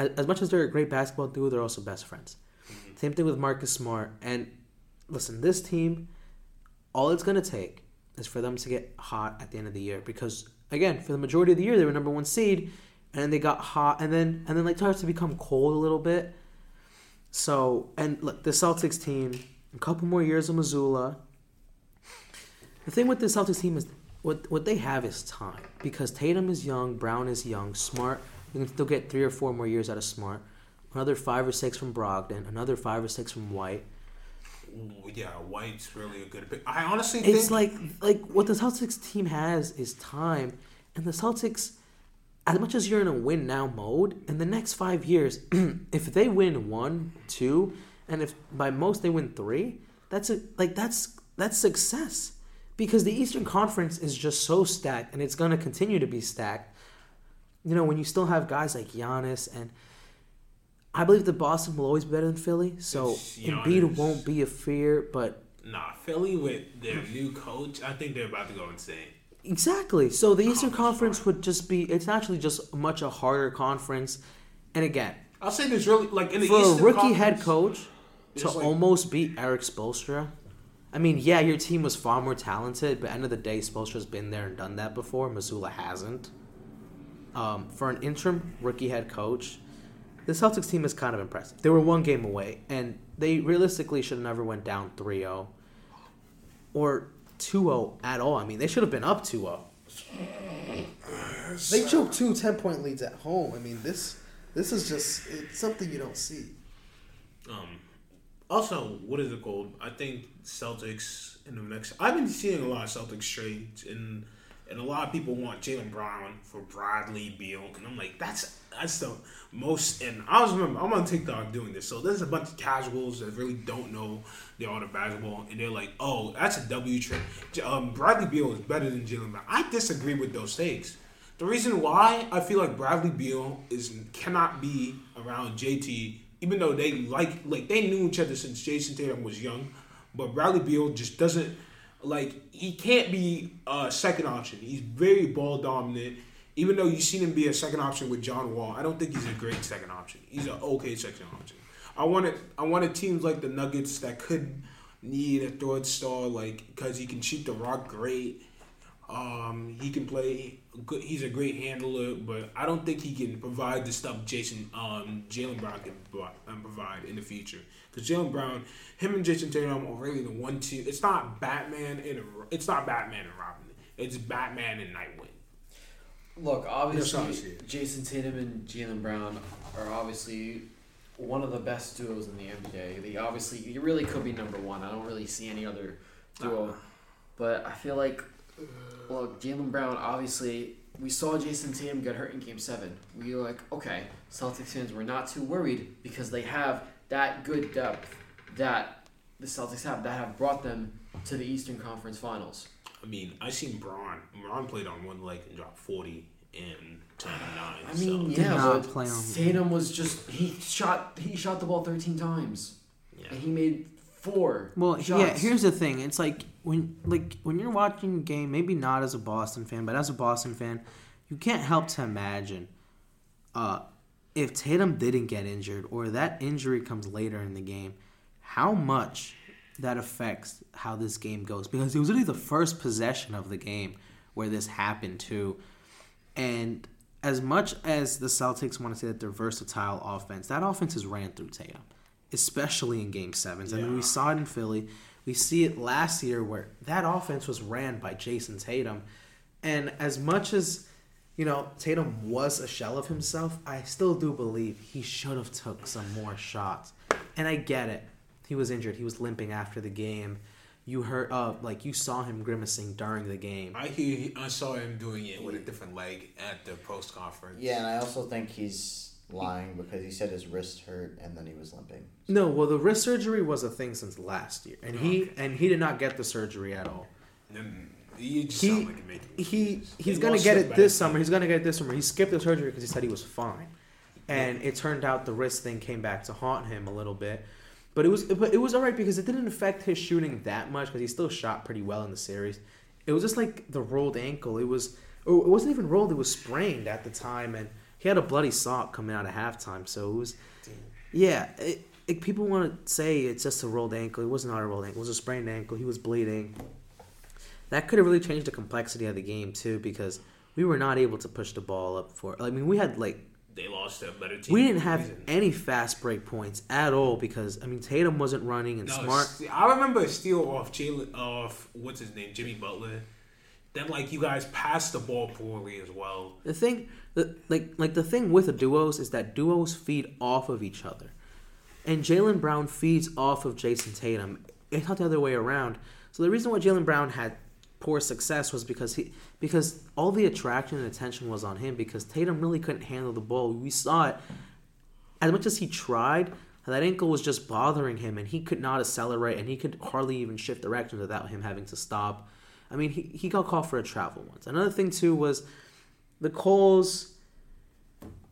as, as much as they're a great basketball duo, they're also best friends. Mm-hmm. Same thing with Marcus Smart. And listen, this team, all it's gonna take is for them to get hot at the end of the year because again, for the majority of the year they were number one seed, and they got hot, and then and then like starts to become cold a little bit. So and look, the Celtics team, a couple more years of Mazzulla. The thing with the Celtics team is what what they have is time because Tatum is young, Brown is young, Smart. You can still get three or four more years out of Smart. Another five or six from Brogdon. Another five or six from White. Ooh, yeah, White's really a good pick. I honestly It's think like like what the Celtics team has is time, and the Celtics, as much as you're in a win now mode, in the next five years, if they win one, two, and if by most they win three, that's a like that's that's success, because the Eastern Conference is just so stacked, and it's gonna continue to be stacked. You know when you still have guys like Giannis and. I believe that Boston will always be better than Philly, so Embiid won't be a fear. But Nah, Philly with their new coach, I think they're about to go insane. Exactly. So the oh, Eastern Conference Conference would just be it's actually just much a harder conference. And again, I'll say there's really like in the for a Eastern rookie head coach to like- almost beat Erik Spoelstra. I mean, yeah, your team was far more talented, but end of the day, Spoelstra's been there and done that before. Mazzulla hasn't. Um, for an interim rookie head coach, the Celtics team is kind of impressive. They were one game away, and they realistically should have never went down 3-0 or 2-0 at all. I mean, they should have been up 2-0. They choked two 10 point leads at home. I mean, this this is just it's something you don't see. Um, also, what is it called? I think Celtics in the next. I've been seeing a lot of Celtics trades, and and a lot of people want Jaylen Brown for Bradley Beal, and I'm like, that's that's the most. And I was remember I'm on TikTok doing this, so there's a bunch of casuals that really don't know the art of basketball, and they're like, oh, that's a W. J- Um, Bradley Beal is better than Jaylen Brown. I disagree with those takes. The reason why I feel like Bradley Beal is cannot be around JT, even though they like like they knew each other since Jayson Tatum was young, but Bradley Beal just doesn't like he can't be a second option. He's very ball dominant. Even though you've seen him be a second option with John Wall, I don't think he's a great second option. He's an okay second option. I wanted I wanted teams like the Nuggets that could need a third star, like because he can shoot the rock great. Um, he can play. Good, he's a great handler, but I don't think he can provide the stuff Jayson um, Jaylen Brown can um, provide in the future. Because Jaylen Brown, him and Jayson Tatum are really the one two. It's not Batman and it's not Batman and Robin. It's Batman and Nightwing. Look, obviously. Jayson Tatum and Jaylen Brown are obviously one of the best duos in the NBA. They obviously, you really could be number one. I don't really see any other duo. But I feel like, look, Jaylen Brown, obviously, we saw Jayson Tatum get hurt in game seven. We were like, okay, Celtics fans were not too worried because they have that good depth that the Celtics have that have brought them to the Eastern Conference Finals. I mean, I seen Braun. Braun played on one leg and dropped forty and twenty nine. I mean, Did yeah, not but play on- Tatum was just he shot he shot the ball thirteen times yeah. and he made four. Well, shots. yeah. Here's the thing. It's like when like when you're watching a game, maybe not as a Boston fan, but as a Boston fan, you can't help to imagine, uh, if Tatum didn't get injured or that injury comes later in the game, how much that affects how this game goes. Because it was really the first possession of the game where this happened too, and as much as the Celtics want to say that they're versatile offense, that offense is ran through Tatum, especially in Game Sevens. I mean, we saw it in Philly. We see it last year where that offense was ran by Jayson Tatum, and as much as you know Tatum was a shell of himself, I still do believe he should have took some more shots. And I get it. He was injured. He was limping after the game. You heard, uh, like you saw him grimacing during the game. I hear. I saw him doing it with a different leg at the post conference. Yeah, and I also think he's lying because he said his wrist hurt and then he was limping. No, well, the wrist surgery was a thing since last year, and he and he did not get the surgery at all. Then you just He like you're he he's gonna get it this summer. He's gonna get it this summer. He skipped the surgery because he said he was fine, and it turned out the wrist thing came back to haunt him a little bit. But it was but it was alright because it didn't affect his shooting that much because he still shot pretty well in the series. It was just like the rolled ankle. It was oh, it wasn't even rolled. It was sprained at the time, and he had a bloody sock coming out of halftime. So it was yeah. It, it, people want to say it's just a rolled ankle. It was not a rolled ankle. It was a sprained ankle. He was bleeding. That could have really changed the complexity of the game too, because we were not able to push the ball up for. I mean, we had like They lost to a better team. we didn't have any fast break points at all because I mean Tatum wasn't running and No, smart. I remember a steal off Jaylen off what's his name Jimmy Butler. then like you guys passed the ball poorly as well. The thing, the, like, like the thing with the duos is that duos feed off of each other, and Jaylen Brown feeds off of Jayson Tatum. It's not the other way around. So the reason why Jaylen Brown had poor success was because he because all the attraction and attention was on him because Tatum really couldn't handle the ball. We saw it as much as he tried. That ankle was just bothering him, and he could not accelerate, and he could hardly even shift directions without him having to stop. I mean, he, he got called for a travel once. Another thing too was the Coles.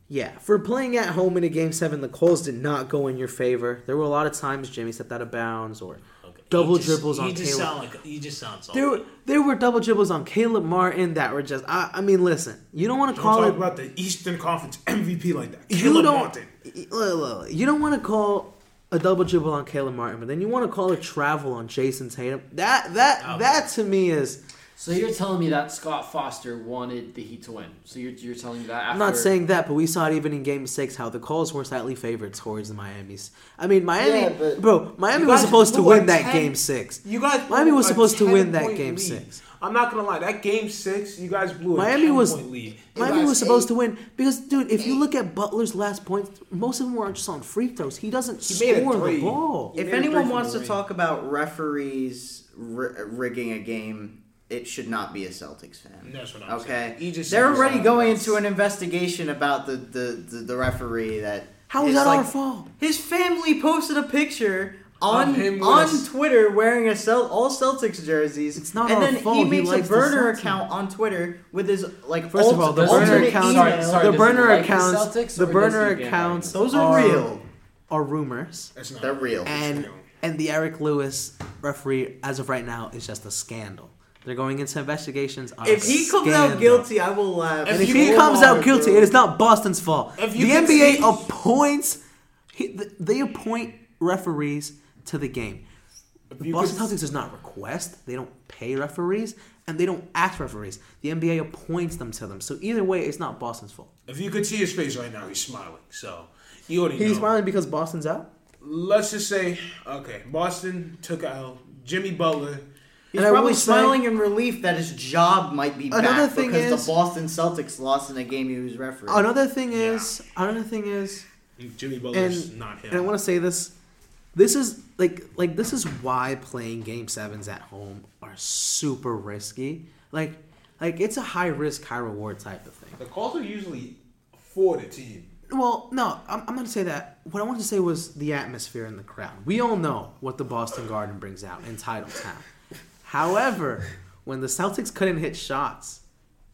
Yeah, for playing at home in a game seven, the Coles did not go in your favor. There were a lot of times Jimmy stepped out of bounds or Okay. double just- dribbles on just Caleb. sound like you just sound salty. There, were- there were double dribbles on Caleb Martin that were just. I, I mean, listen, you don't want to call talk it. about the Eastern Conference MVP like that. you Caleb don't. Martin. Look, look, look, You don't want to call a double dribble on Caleb Martin, but then you want to call a travel on Jayson Tatum. That that Okay. that to me is. So you're telling me that Scott Foster wanted the Heat to win. So you're, you're telling me that after I'm not saying that, but we saw it even in Game Six how the Coles were slightly favored towards the Miami's. I mean, Miami, Yeah, bro, Miami was supposed to win that 10 Game Six. You guys, Miami was supposed to win that game lead. six. I'm not gonna lie, that game six, you guys blew a Miami was point lead. Miami was supposed eight. to win because, dude, if you look at Butler's last points, most of them were just on free throws. He doesn't He made a score the three. ball. He If anyone wants to talk about referees ri- rigging a game, it should not be a Celtics fan. That's what I'm Okay, saying. He just they're already going else. into an investigation about the the, the, the referee that. How is is that like- our fault? His family posted a picture on him on a- Twitter wearing a Cel- all Celtics jerseys. It's not and our then fault. he He makes a burner account on Twitter with his like. First of all, the burner he- accounts, sorry, sorry, the burner like the accounts, Celtics, the burner accounts. Those are real. Are rumors, That's not They're real. and real. and the Eric Lewis referee, as of right now, is just a scandal. They're going into investigations. On If a he comes out guilty, I will laugh. and If if he comes out guilty, bro. it is not Boston's fault. If The you can NBA see- appoints, he, they appoint referees to the game. The Boston could- Celtics does not request, they don't pay referees, and they don't ask referees. The NBA appoints them to them. So either way, it's not Boston's fault. If you could see his face right now, he's smiling. So you already He's know. smiling because Boston's out. Let's just say, okay, Boston took out Jimmy Butler. He's And I probably will say- smiling in relief that his job might be Another back thing because is- the Boston Celtics lost in a game he was refereeing. Another thing is, another thing is, Jimmy Butler's and, not him. and I want to say this. This is like like this is why playing game sevens at home are super risky. Like like it's a high risk, high reward type of thing. The calls are usually for the team. Well, no, I'm, I'm going to say that. What I wanted to say was the atmosphere in the crowd. We all know what the Boston Garden brings out in Titletown. However, when the Celtics couldn't hit shots,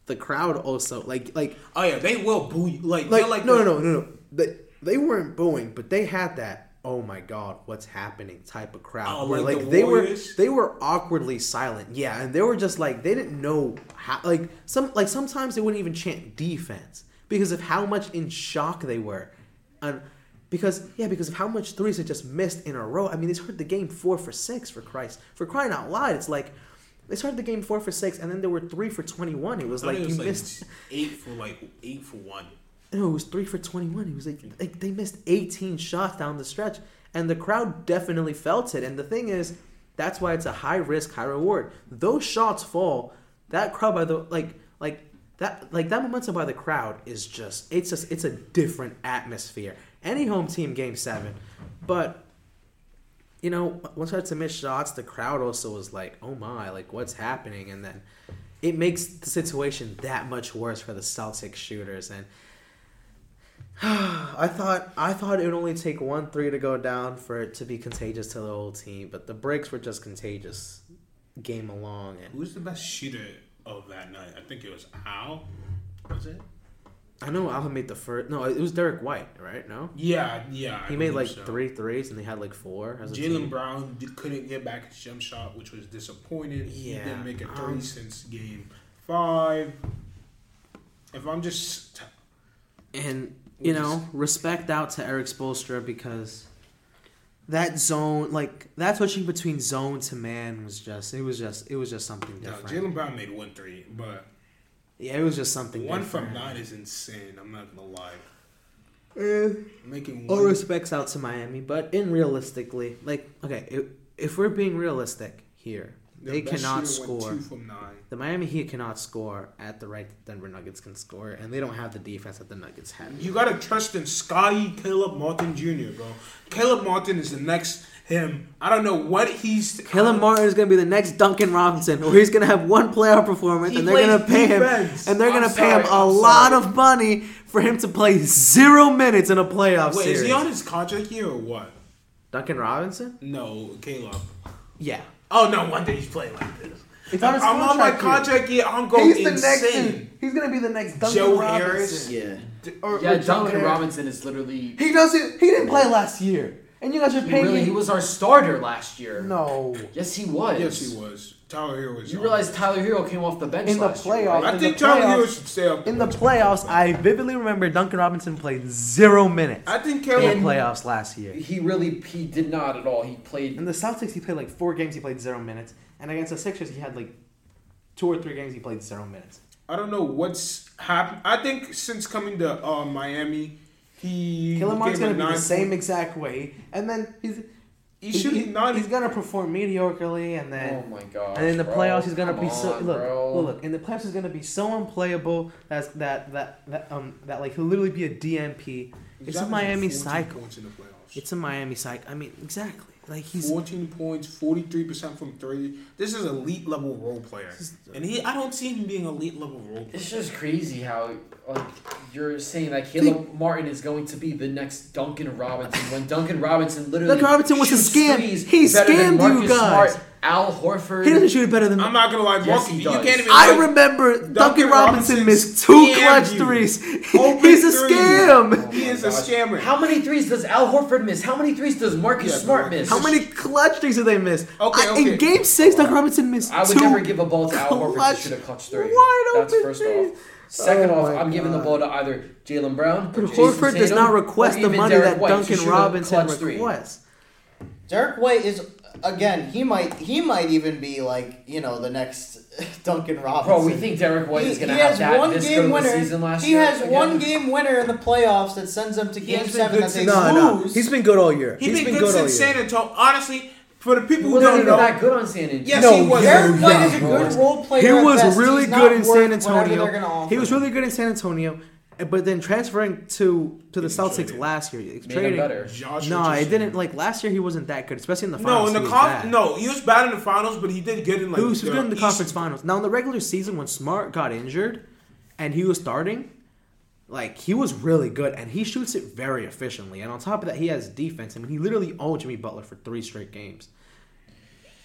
the crowd also like like Oh yeah, they will boo you. Like, like, like no, the- no, no, no, no. They they weren't booing, but they had that. Oh my God, what's happening? Type of crowd. Oh, where like like the they were they were awkwardly silent. Yeah, and they were just like they didn't know how. Like some like sometimes they wouldn't even chant defense because of how much in shock they were, and because yeah, because of how much threes they just missed in a row. I mean, they started the game four for six for Christ for crying out loud. It's like. They started the game four for six, and then there were three for twenty-one. It was like it was you like missed. eight for like eight for one. No, it was three for twenty-one. It was like, like they missed eighteen shots down the stretch, and the crowd definitely felt it. And the thing is, that's why it's a high risk, high reward. Those shots fall. That crowd by the like like that like that momentum by the crowd is just it's just it's a different atmosphere. Any home team game seven, but you know once I had to miss shots, the crowd also was like, oh my, like what's happening, and then it makes the situation that much worse for the Celtics shooters and. I thought I thought it would only take one three to go down for it to be contagious to the whole team, but the breaks were just contagious game along and Who's the best shooter of that night? I think it was Al. Was it? I know Alvin made the first no, it was Derrick White, right? No? Yeah, yeah. I He made like so. three threes and they had like four Jaylen. Brown couldn't get back his jump shot, which was disappointing. He didn't make a three um, since game five. If I'm just And you We'll know, respect out to Erik Spoelstra because that zone like that switching between zone to man was just it was just it was just something different. Jaylen Brown made one three, but yeah, it was just something one different. from nine is insane. I'm not gonna lie. Eh. Making All one. respects out to Miami, but in realistically, like, okay, if, if we're being realistic here, They cannot score. Two from nine. The Miami Heat cannot score at the rate that Denver Nuggets can score, and they don't have the defense that the Nuggets have. You gotta trust in Scotty Caleb Martin Jr., bro. Caleb Martin is the next him. I don't know what he's. Caleb Martin is going to be the next Duncan Robinson, or he's going to have one playoff performance, He and they're going to pay him, and they're going to pay him a I'm lot sorry. of money for him to play zero minutes in a playoff Wait, series. is he on his contract here or what? Duncan Robinson? No, Caleb. Yeah. Oh no, one day he's playing like this. It's on his I'm on my contract contract year. I'm going He's the insane. next. He's going to be the next Duncan Joe Robinson. Harris? Yeah. Or- Yeah, or Duncan Harris. Robinson is literally. He doesn't. He didn't play last year, and you guys are He paying. really, he was our starter last year. no. Yes, he was. Yes, he was. Tyler Herro was. You on. realize Tyler Herro came off the bench In the last year, playoffs. right? I in think Tyler playoffs- Herro should stay up. In the playoffs, I vividly remember Duncan Robinson played zero minutes I think in the playoffs last year. He really he did not at all. He played. In the Celtics, he played like four games. He played zero minutes, and against the Sixers, he had like two or three games. He played zero minutes. I don't know what's happened. I think since coming to uh, Miami, he Caleb Martin's became gonna be the same point- exact way, and then he's He he's, should be he- nine. he's gonna perform mediocrely, and then oh my god. and in the bro. playoffs he's gonna Come be so on, look, bro. look look in the playoffs he's gonna be so unplayable that's that that that um that like he'll literally be a DNP. It's a Miami 14 cycle. in the. It's a Miami cycle. I mean exactly like he's 14 points, 43% from three. This is elite level role player. And he I don't see him being elite level role player. It's just crazy how like you're saying that Caleb Martin is going to be the next Duncan Robinson when Duncan Robinson literally Duncan Robinson was a scam. threes He better than scammed you Marcus guys. Smart, Al Horford. he doesn't shoot it better than I'm not gonna lie, Yes, Marcus, he you does. can't even I like, remember Duncan, Duncan Robinson Robinson missed two clutch you. threes. Open He's a three. scam. He Oh is my a scammer. How many threes does Al Horford miss? How many threes does Marcus Yeah, Smart Marcus- miss? How many clutch threes did they miss? Okay, I- In Game Six, Duncan Robinson missed I would two. never give a ball to Al Horford clutch, to shoot a clutch three. wide That's open first threes. off. Second Oh off, I'm giving the ball to either Jaylen Brown or But Jayson Horford does not request the money Derrick that White Duncan Robinson requests. Derrick White is again. He might. He might even be like you know the next Duncan Robinson. Bro, we think Derrick White he, is going to have that one this game good of winner. season last he year. has again? one game winner in the playoffs that sends them to He Game has Seven good that they No, lose. no, he's been good all year. He's he's been, been good good all since year. San Antonio. Honestly, for the people who wasn't don't even know, that good on San Antonio. Yes, No, he was. Derrick White is a good role player. He at was best. really He's good not in San Antonio. gonna offer He was really good in San Antonio, but then transferring to to the Getting Celtics traded. last year, Made him trading. better. Josh No, it Richardson. didn't. Like last year, he wasn't that good, especially in the No, finals. in the he was conf- bad. no, he was bad in the finals, but he did good in like he was, he was good in the East- conference finals. Now in the regular season, when Smart got injured, and he was starting, like he was really good, and he shoots it very efficiently. And on top of that, he has defense. I mean, he literally owned Jimmy Butler for three straight games.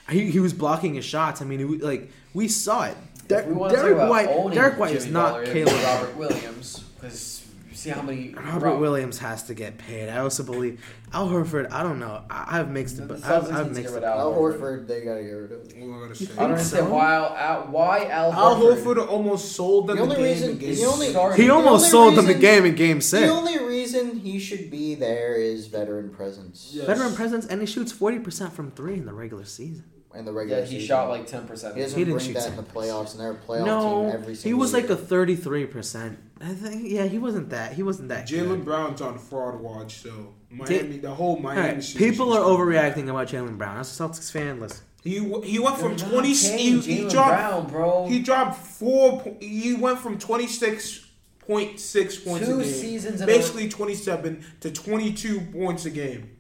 He, he was blocking his shots. I mean, it, was- like we saw it. Der- we want to Derrick about White. owning Derrick White is Jimmy not Butler, Caleb. Robert Williams, because see how many Robert Rob- Williams has to get paid. I also believe Al Horford. I don't know. I, I've mixed The it, but I've, I've mixed get it. Al Al Horford. Horford, they gotta get rid of. What am I gonna say? I don't think understand so? why Al, why Al, Al Horford. Horford almost sold them The the, only game reason- against- the only- started- He The almost only sold them the game in Game six. The only reason he should be there is veteran presence Yes. Veteran presence, and he shoots forty percent from three in the regular season. in the regular Yeah, he season. shot like ten percent. He doesn't He didn't bring shoot that in the playoffs, and they're a playoff no, team every he single was like a thirty-three percent. I think. Yeah, he wasn't that. He wasn't that. Jaylen good. Brown's on fraud watch, so Miami, the whole Miami. right, people are gonna- overreacting about Jaylen Brown. As a Celtics fan, listen. He he went from They're twenty. He, he Jaylen dropped. Brown, bro. He dropped four. He went from twenty six point six points Two a game, seasons basically twenty seven to twenty two points a game.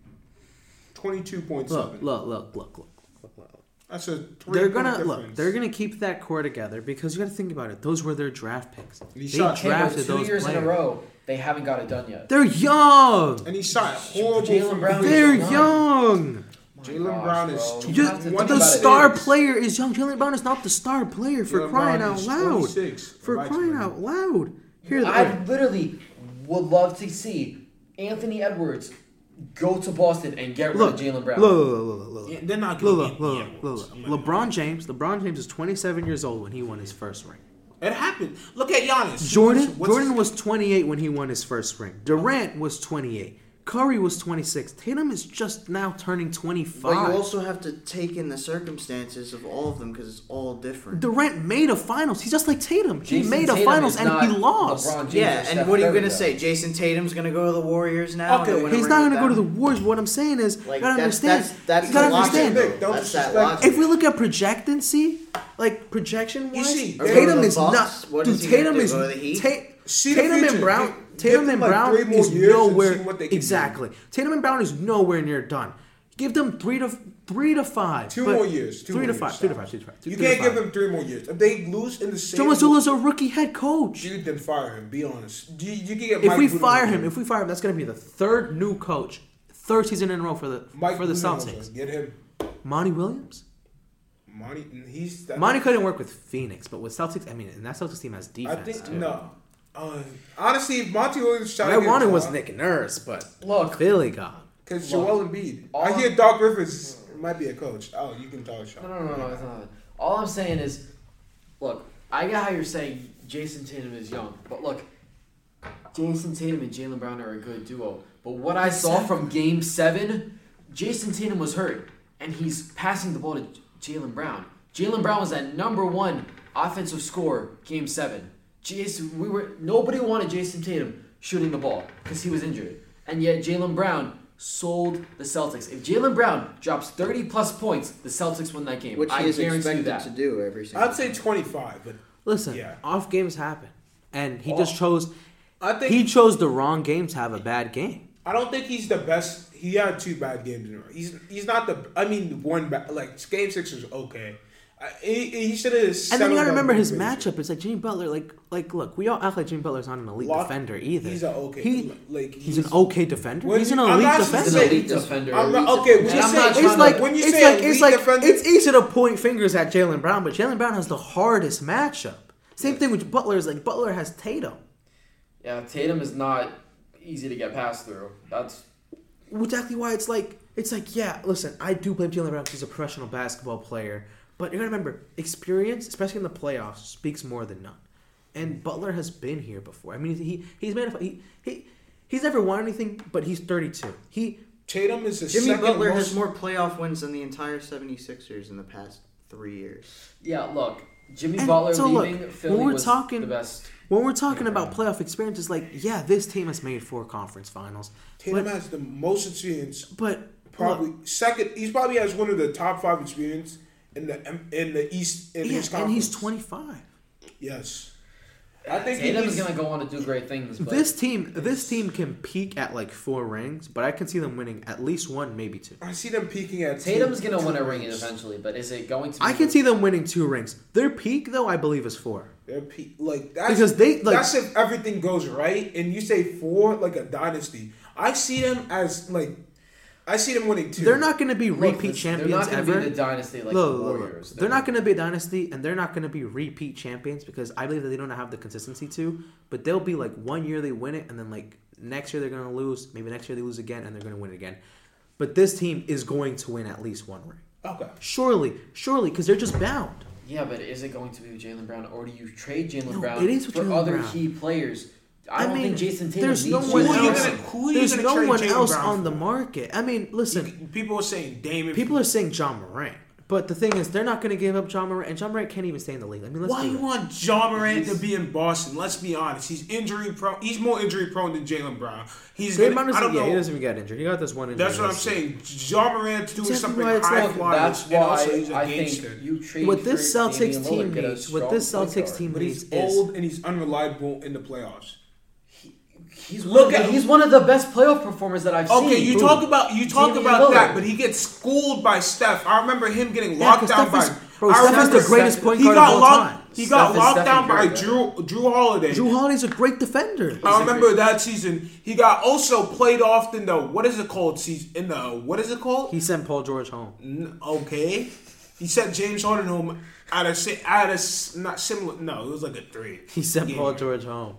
Twenty two point Look, look, look, look, look. look, look. That's a three. They're gonna look. They're gonna keep that core together because you got to think about it. Those were their draft picks. He They shot Okay, but drafted two those years players. in a row, they haven't got it done yet. They're young. and he shot horrible. Jaylen Brown They're young. Jaylen Brown is bro. two- You Just, have to think one the of it. star player is young. Jaylen Brown is not the star player for Jaylen crying Brown out loud. For crying out loud. Here, I literally would love to see Anthony Edwards go to Boston and get rid look, of Jaylen Brown. look, look, look, look, look. Yeah, they're not Look, gonna look, get look, look, look. LeBron James. LeBron James is 27 years old when he won his first ring. It happened. Look at Giannis. Jordan What's- Jordan was 28 when he won his first ring. Durant was 28. Curry was 26. Tatum is just now turning 25. But you also have to take in the circumstances of all of them because it's all different. Durant made a finals. He's just like Tatum. He Jayson made a finals and he lost. Yeah, and Steph what are you gonna say? Jayson Tatum's gonna go to the Warriors now. Okay, and win He's not going to go to the? Warriors. What I'm saying is, Like you gotta understand. that's that's you gotta understand. Don't That's that logic. If we look at projectancy, like projection wise, see, Or go to Tatum is Bucks, not. what dude, is he gonna Tatum is. go to the Heat? Ta- See the Tatum and Brown. Tatum and like Brown three is nowhere. see what they can do. exactly. Tatum and Brown is nowhere near done. Give them three to three to five. Two more years. Two three more to five. years, Two to five. Two to five. You three to can't give them three more years. If they lose in the same, Joe Mazzulla's a rookie head coach. dude, then fire him. Be honest. You, you can get If Mike we fire him, if we fire him, that's going to be the third new coach, third season in a row for the Mike for the Celtics. get him. Monty Williams. Monty, he's Monty couldn't work with Phoenix, but with Celtics, I mean, and that Celtics team has defense. I think too. no. Uh, honestly, if Monty Williams tried I wanted was job- Nick Nurse, but Look, Philly got. Because Joel Embiid. all I hear Doc Rivers might be a coach. Oh, you can talk shop. No, no, no, no, it's not. All I'm saying is, look, I get how you're saying Jayson Tatum is young, but look, Jayson Tatum and Jaylen Brown are a good duo. But what I saw from Game Seven, Jayson Tatum was hurt, and he's passing the ball to Jaylen Brown. Jaylen Brown was at number one offensive scorer Game Seven. Jayson, we were nobody wanted Jayson Tatum shooting the ball because he was injured, and yet Jaylen Brown sold the Celtics. If Jaylen Brown drops 30 plus points, the Celtics win that game. which I he is guarantee you expected that. to do every single. I'd say 25, but Listen, Yeah. off games happen, and he just chose. I think He chose the wrong game to have a bad game. I don't think he's the best. He had two bad games in a row. He's he's not the. I mean, one bad. Like game six was okay. I, he, he should have. And then you gotta remember his matchup. It's like Jimmy Butler. Like, like, look, we all act like Jimmy Butler's not an elite Lock- defender either. He's an okay. He, like he's, an okay defender. When he's an you- I'm elite not defender. He's an elite defender. I'm not- elite okay, when defender. you I'm say- not it's trying It's like when you it's say like elite it's like defender- it's easy to point fingers at Jaylen Brown, but Jaylen Brown has the hardest matchup. Same thing with Butler. Is like Butler has Tatum. yeah, Tatum is not easy to get past through. That's exactly why it's like it's like yeah. Listen, I do blame Jaylen Brown because he's a professional basketball player, but you gotta remember experience, especially in the playoffs, speaks more than none. And Butler has been here before. I mean, he he's made a, he he he's never won anything, but he's 32. He Tatum is the Jimmy Butler most, has more playoff wins than the entire 76ers in the past three years. yeah. Look, Jimmy And Butler so look, leaving when Philly we're was talking- the best. when we're talking about playoff experience, it's like yeah, this team has made four conference finals, Tatum but has the most experience. but Probably look, second. He's probably has one of the top five experience in the in the East in yeah, his conference. and he's 25. Yes, I think he Tatum is gonna go on to do great things. But This team, this team can peak at like four rings, but I can see them winning at least one, maybe two. I see them peaking at. Tatum's gonna win two a ring rings. eventually, but is it going to? Be I can see them winning two rings. Their peak, though, I believe, is four. Their peak, like that's Because they, like- that's if everything goes right, and you say four like a dynasty. I see them as like, I see them winning too. They're not going to be Look, repeat this- champions They're not gonna ever. be the dynasty like Look, the look, look. Warriors. They're not going to be a dynasty, and they're not going to be repeat champions because I believe that they don't have the consistency to. But they'll be like one year they win it, and then like next year they're going to lose. Maybe next year they lose again, and they're going to win it again. But this team is going to win at least one ring. okay. Surely, surely, because they're just bound. Yeah, but is it going to be with Jaylen Brown, or do you trade Jaylen No, Brown it is with for Jaylen other Brown. key players? I, I don't mean, think Jayson Tatum there's no one Who are you else. Gonna- who are you There's no one Jaylen else Brown on for? the market. I mean, listen. You- people are saying Dame. People are saying Ja Morant, but the thing is, they're not going to give up Ja Morant, and Ja Morant can't even stay in the league. I mean, let's Why be you real. want Ja Morant to be in Boston? Let's be honest. He's injury prone. He's more injury prone than Jaylen Brown. He's. Jaylen Gonna, Brown I don't yeah, he doesn't even get injured. He got this one injury. That's what I'm this year. saying. Ja Morant's doing Exactly something why high like- flyers, That's and also he's why a I gangster. think you trade What this Celtics team Lillard, needs, what this Celtics guard. team But needs he's is old and he's unreliable in the playoffs. He's Look one of the, at- he's one of the best playoff performers that I've seen. Okay, you talk about you talk Damian about that, but he gets schooled by Steph. I remember him getting Yeah, locked down Steph by. is- bro, I Steph is remember the greatest point he guard got of all locked. time. He got Steph locked down by Jrue Jrue Holiday. Jrue Holiday's a great defender. I remember that season. He got also played off in the what is it called season in the what is it called? He sent Paul George home. Okay, he sent James Harden home at a at a not similar. No, it was like a three. He sent. Paul George home.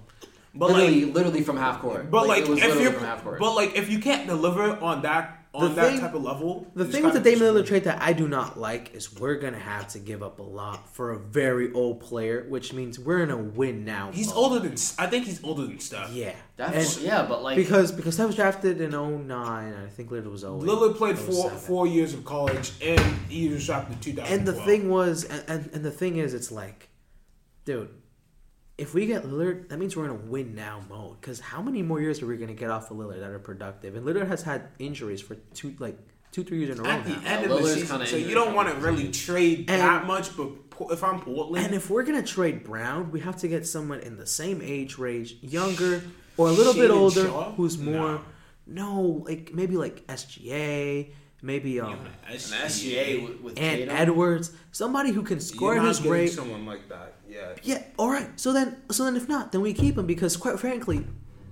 But literally, like, literally from half court. but like, it was if you from half court. but like if you can't deliver on that on The that thing- type of level. The is thing with the kinda Damian Lillard trade that I do not like is we're gonna have to give up a lot for a very old player, which means we're in a win now. He's mode. older than. I think he's older than Steph. Yeah, That's And yeah, but like because because Steph was drafted in 09, I think Lillard was 08. Lillard played oh four 07. four years of college, and he was drafted in 2012. And the thing was, and, and, and the thing is, it's like, dude, if we get Lillard, that means we're in a win now mode. Because how many more years are we going to get off of Lillard that are productive? And Lillard has had injuries for two, like two, three years in a row at the now. end of Lillard's the season, so you don't want to company. really trade And- that much. But if I'm Portland, And if we're gonna trade Brown, we have to get someone in the same age range, younger or a little bit older, Shaw? who's more. No. No, like maybe like SGA, maybe um, an SGA with, with and Tatum. Edwards, somebody who can score You're not his getting rate. someone like that. Yeah. Yeah, all right. So then, so then, if not, then we keep him because, quite frankly,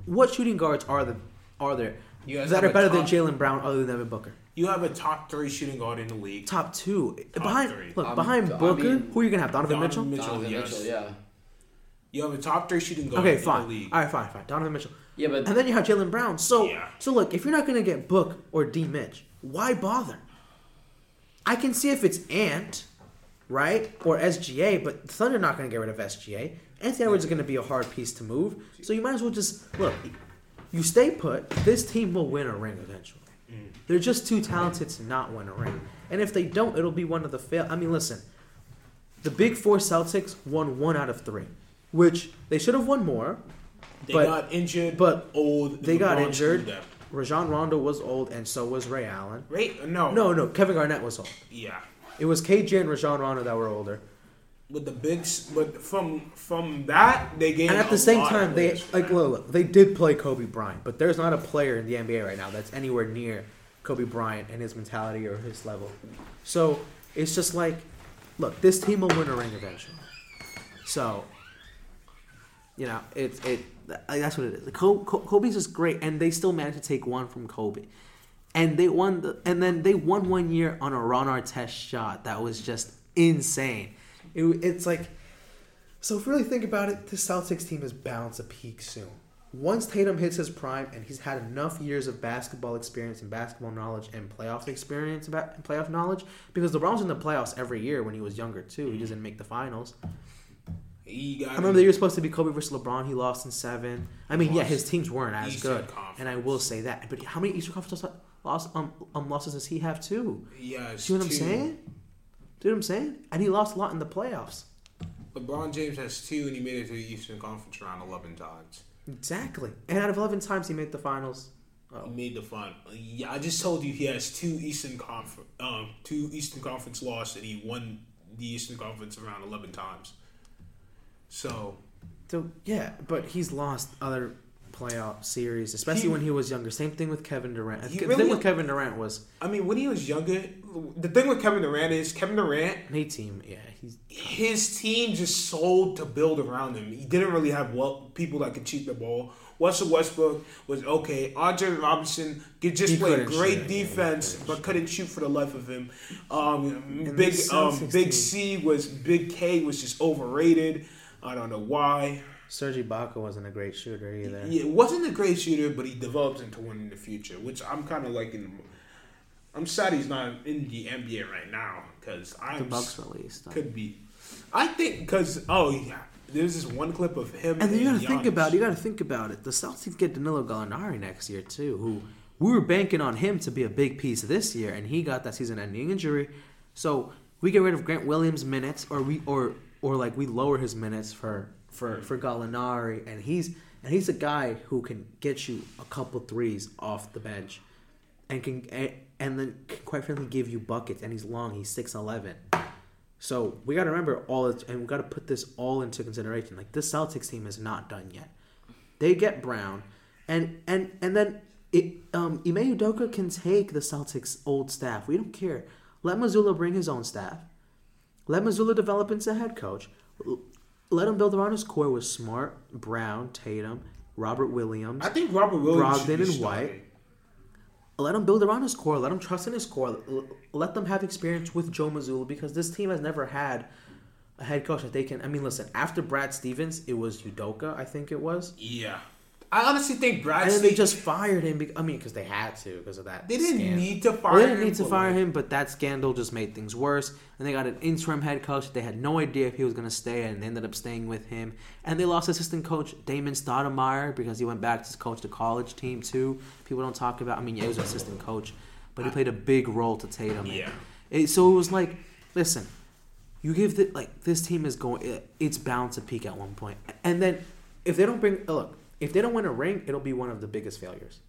what shooting guards are the are there You guys that are a better than Jaylen Brown other than Devin Booker? You have a top three shooting guard in the league. Top two behind. three. Look I'm- behind I Booker. mean- who are you gonna have? Donovan, Donovan Mitchell. Mitchell, Donovan yes. Mitchell, yeah. You have a top three shooting guard Okay, in fine. the league. All right, fine, fine. Donovan Mitchell. Yeah, but And then you have Jaylen Brown. So, Yeah. so look, if you're not gonna get Book or D Mitch, why bother? I can see if it's Ant, right, or SGA, but the Thunder not gonna get rid of SGA. Anthony Edwards is gonna be a hard piece to move, so you might as well just look. You stay put. This team will win a ring eventually. Mm. They're just too talented to not win a ring, and if they don't, it'll be one of the fail. I mean, listen, the Big Four Celtics won one out of three, which they should have won more. they but- got injured, but old. they got injured. Rajon Rondo was old, and so was Ray Allen. Right? No. No, no, Kevin Garnett was old. Yeah. It was KJ and Rajon Rondo that were older. But the bigs, but from from that they gained. And at the same time, they like look, look, they did play Kobe Bryant, but there's not a player in the NBA right now that's anywhere near Kobe Bryant and his mentality or his level. So it's just like, look, this team will win a ring eventually. So, you know, it's it. That's what it is. Kobe's just great, and they still managed to take one from Kobe, and they won. The, and then they won one year on a Ron Artest shot that was just insane. It, it's like, so if you really think about it, the Celtics team is bound to peak soon. Once Tatum hits his prime and he's had enough years of basketball experience and basketball knowledge and playoff experience about and playoff knowledge, because LeBron was in the playoffs every year when he was younger too. He didn't make the finals. he got I remember the year was supposed to be Kobe versus LeBron. He lost in seven. I mean, yeah, his teams weren't as Eastern good, Conference. and I will say that. But how many Eastern Conference loss, um, um, losses does he have too? Yeah, See what I'm saying? See what I'm saying? And he lost a lot in the playoffs. LeBron James has two, and he made it to the Eastern Conference round eleven times. Exactly. And out of 11 times he made the finals. Oh. He made the fun. Yeah, I just told you he has two Eastern Conference, um, two Eastern Conference losses, and he won the Eastern Conference around eleven times. So So yeah, but he's lost other playoff series, especially He- when he was younger. Same thing with Kevin Durant. He the really- thing with Kevin Durant was I mean, when he was younger, the thing with Kevin Durant is Kevin Durant, hey team. Yeah, he's his team just sold to build around him. He didn't really have well people that could shoot the ball. Russell Westbrook was okay. Andre Roberson could just He play great shoot, defense, couldn't but couldn't shoot for the life of him. Um, And big um, Big C was Big K was just overrated. I don't know why. Serge Ibaka wasn't a great shooter either. Yeah, wasn't a great shooter, but he develops into one in the future, which I'm kind of liking. I'm sad he's not in the NBA right now because I'm Bucks released. him. could be. I think because oh yeah, there's this one clip of him. And then you gotta think about it. You gotta think about it. The Celtics get Danilo Gallinari next year too, who we were banking on him to be a big piece this year, and he got that season-ending injury. So we get rid of Grant Williams' minutes, or we or or like we lower his minutes for for for Gallinari, and he's and he's a guy who can get you a couple threes off the bench, and can and, and then can quite frankly give you buckets. And he's long. He's six eleven. So we got to remember all, it, and we got to put this all into consideration. Like this Celtics team is not done yet. They get Brown, and and and then it, um, Ime Udoka can take the Celtics' old staff. We don't care. Let Mazzulla bring his own staff. Let Mazzulla develop into head coach. Let him build around his core with Smart, Brown, Tatum, Robert Williams. I think Robert Williams Brogdon and. White. Let him build around his core. Let him trust in his core. Let them have experience with Joe Mazzulla because this team has never had a head coach that they can. I mean, listen. After Brad Stevens, it was Udoka. I think it was. Yeah, I honestly think Brad. and then they just fired him. Be- I mean, because they had to because of that. they didn't scandal. need to fire. Well, they didn't him, need to fire him, but that scandal just made things worse. And they got an interim head coach. They had no idea if he was going to stay, and they ended up staying with him. And they lost assistant coach Damon Stoudamire because he went back to coach the college team too. People don't talk about. I mean, yeah, he was an assistant coach, but he played a big role to Tatum. Yeah. It, so it was like, listen, you give the like this team is going. It, it's bound to peak at one point, and then if they don't bring look, if they don't win a ring, it'll be one of the biggest failures.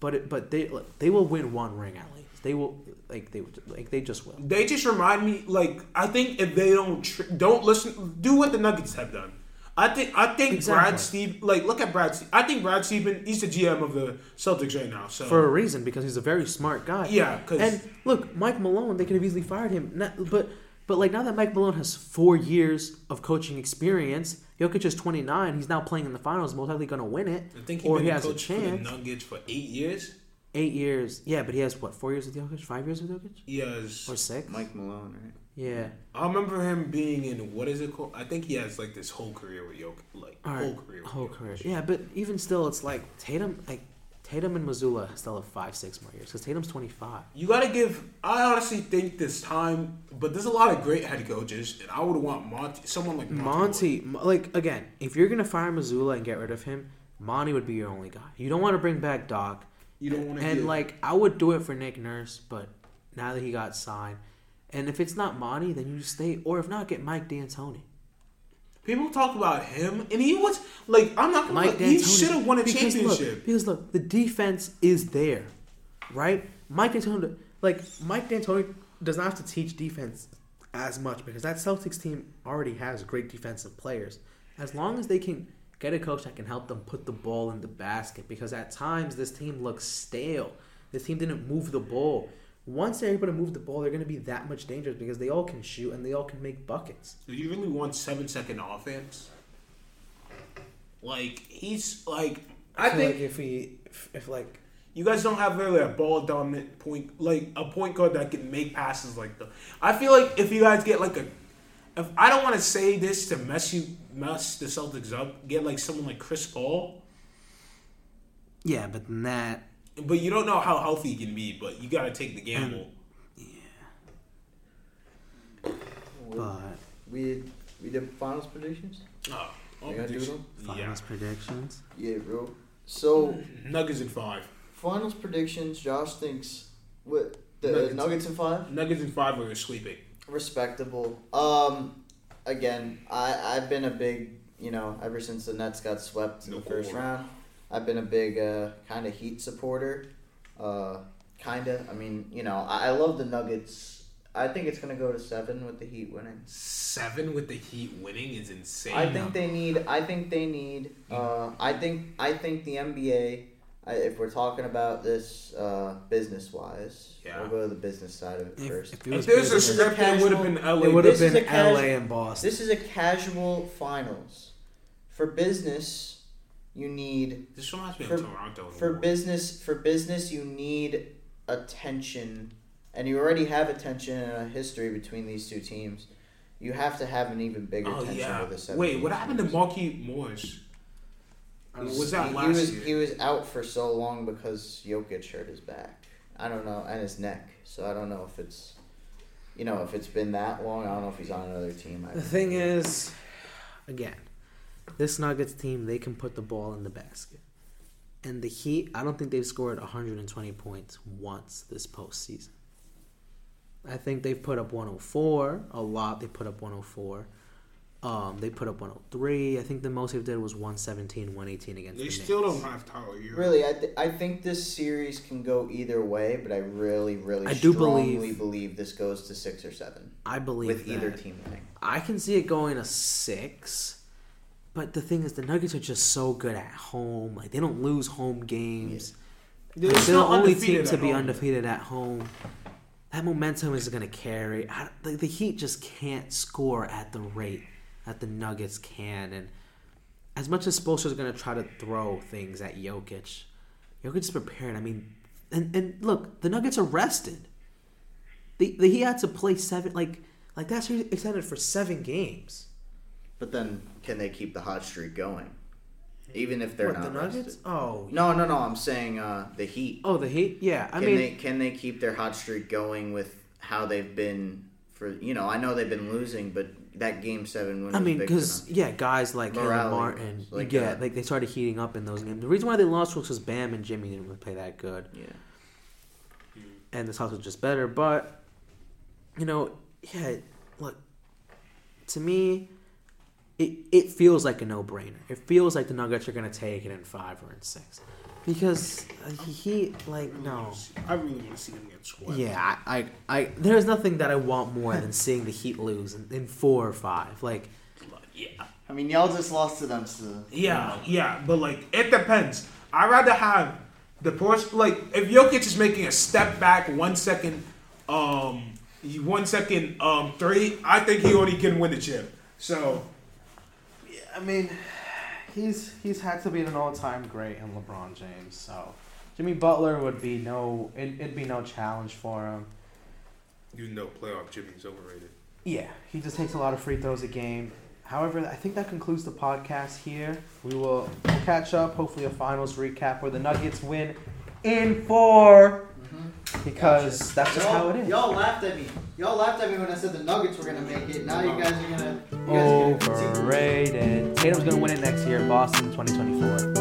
But it, but they look, they will win one ring at least. They will like they would like they just will. They just remind me, like I think if they don't tr- don't listen, do what the Nuggets have done. I think I think Exactly. Brad Steve, like look at Brad. Steve. I think Brad Steven, he's the GM of the Celtics right now. So For a reason, because he's a very smart guy. Yeah, and look, Mike Malone, they could have easily fired him. Not, but but like now that Mike Malone has four years of coaching experience, Jokic is twenty nine. He's now playing in the finals, most likely going to win it, I think he or been he has a coach for the chance. Nuggets for eight years. Eight years, yeah, but he has what four years with Jokic, five years with Jokic, Yes. or six? Mike Malone, right? Yeah. I remember him being in what is it called? I think he has like this whole career with Jokic, like All right, whole career. With whole Jokic. career. Yeah, but even still, it's like Tatum, like Tatum and Mazzulla still have five, six more years because Tatum's twenty five. you got to give. I honestly think this time, but there's a lot of great head coaches, and I would want Monty, someone like Monty. Monty, like again, if you're gonna fire Mazzulla and get rid of him, Monty would be your only guy. You don't want to bring back Doc, You don't want to. and like I would do it for Nick Nurse, but now that he got signed, and if it's not Monty, then you stay, or if not, get Mike D'Antoni. People talk about him, and he was like, I'm not gonna. Like, he should have won a because championship. Look, because look, the defense is there, right? Mike D'Antoni, like Mike D'Antoni, does not have to teach defense as much because that Celtics team already has great defensive players. As long as they can get a coach that can help them put the ball in the basket, because at times this team looks stale. This team didn't move the ball. Once they're able to move the ball, they're going to be that much dangerous because they all can shoot and they all can make buckets. Do you really want seven second offense? Like he's like, I, feel think like if we, if, if like you guys don't have really a ball dominant point, like a point guard that can make passes like the. I feel like if you guys get like a, if I don't want to say this to mess you mess the Celtics up, get like someone like Chris Paul, yeah, but then that but you don't know how healthy he can be, but you got to take the gamble. Yeah. But. We we did finals predictions. Oh, You gonna do them? yeah, Finals predictions. Yeah, bro. So Nuggets in five. finals predictions. Josh thinks what the Nuggets. Nuggets, in five. Nuggets in five are sleeping. Respectable. Um, again, I I've been a big you know ever since the Nets got swept in No the first more. round. I've been a big uh, kind of Heat supporter. Uh, kinda. I mean, you know, I, I love the Nuggets. I think it's gonna go to seven with the Heat winning. Seven with the Heat winning is insane. I think they need. I think they need. Uh, I think. I think the NBA. I, if we're talking about this uh, business wise, Yeah. we'll go to the business side of it If, first. if it If was there's a This script, it would have been LA. it would have been a casu- LA and Boston. This is a casual finals. For business, you need This reminds me For- of Toronto. for business for business you need attention, and you already have attention and a history between these two teams. You have to have an even bigger Oh tension yeah. with the seven. Wait, what happened to Marquis Morris? Was that he, last he was year? he was out for so long because Jokic hurt his back. I don't know, and his neck. So I don't know if it's, you know, if it's been that long. I don't know if he's on another team. I The thing is, again, this Nuggets team they can put the ball in the basket, and the Heat I don't think they've scored 120 points once this postseason. I think they've put up 104 a lot. They put up 104. Um, they put up 103. I think the most they did was 117, 118 against They the still Knicks. don't have Tyler Herro. really, I, th- I think this series can go either way, but I really, really I do strongly believe- this goes to six or seven I believe with either team winning. I can see it going to six, but the thing is, the Nuggets are just so good at home. Like they don't lose home games. They're Like, they're the only team to be home. undefeated at home. That momentum is going to carry. I, the, the Heat just can't score at the rate that the Nuggets can. And as much as Spoelstra's going to try to throw things at Jokic, Jokic is prepared. I mean, and, and look, the Nuggets are rested. The, the he had to play seven like like that's extended for seven games. But then, can they keep the hot streak going? even if they're what, not the Nuggets? rested. Oh, No, no, no. I'm saying uh, the Heat. oh, the Heat. Yeah, I can mean, they can they keep their hot streak going with how they've been for you know I know they've been losing, but that game seven win. I mean, because yeah, guys like Morale Martin, like, yeah, uh, like they started heating up in those games. The reason why they lost was because Bam and Jimmy didn't really play that good, yeah, and the Celtics was just better. But you know, yeah, look, to me, it it feels like a no brainer. It feels like the Nuggets are gonna take it in five or in six, because uh, he like no. I really want to see them get swept. Yeah, I, I, I, there's nothing that I want more than seeing the Heat lose in, in four or five. Like, Yeah. I mean, y'all just lost to them, so Yeah, yeah, but like it depends. I'd rather have the post like if Jokic is making a step back one second, um, one second, um, three. I think he already can win the chip. So I mean, he's he's had to be an all-time great in LeBron James. So, Jimmy Butler would be no, it, it'd be no challenge for him. You know, playoff Jimmy's overrated. Yeah, he just takes a lot of free throws a game. However, I think that concludes the podcast here. We will catch up, hopefully a finals recap where the Nuggets win in 4 because that's just how it is. Y'all laughed at me. Y'all laughed at me when I said the Nuggets were gonna make it. Now you guys are gonna. You guys are gonna Overrated. Tatum's gonna win it next year, Boston 2024.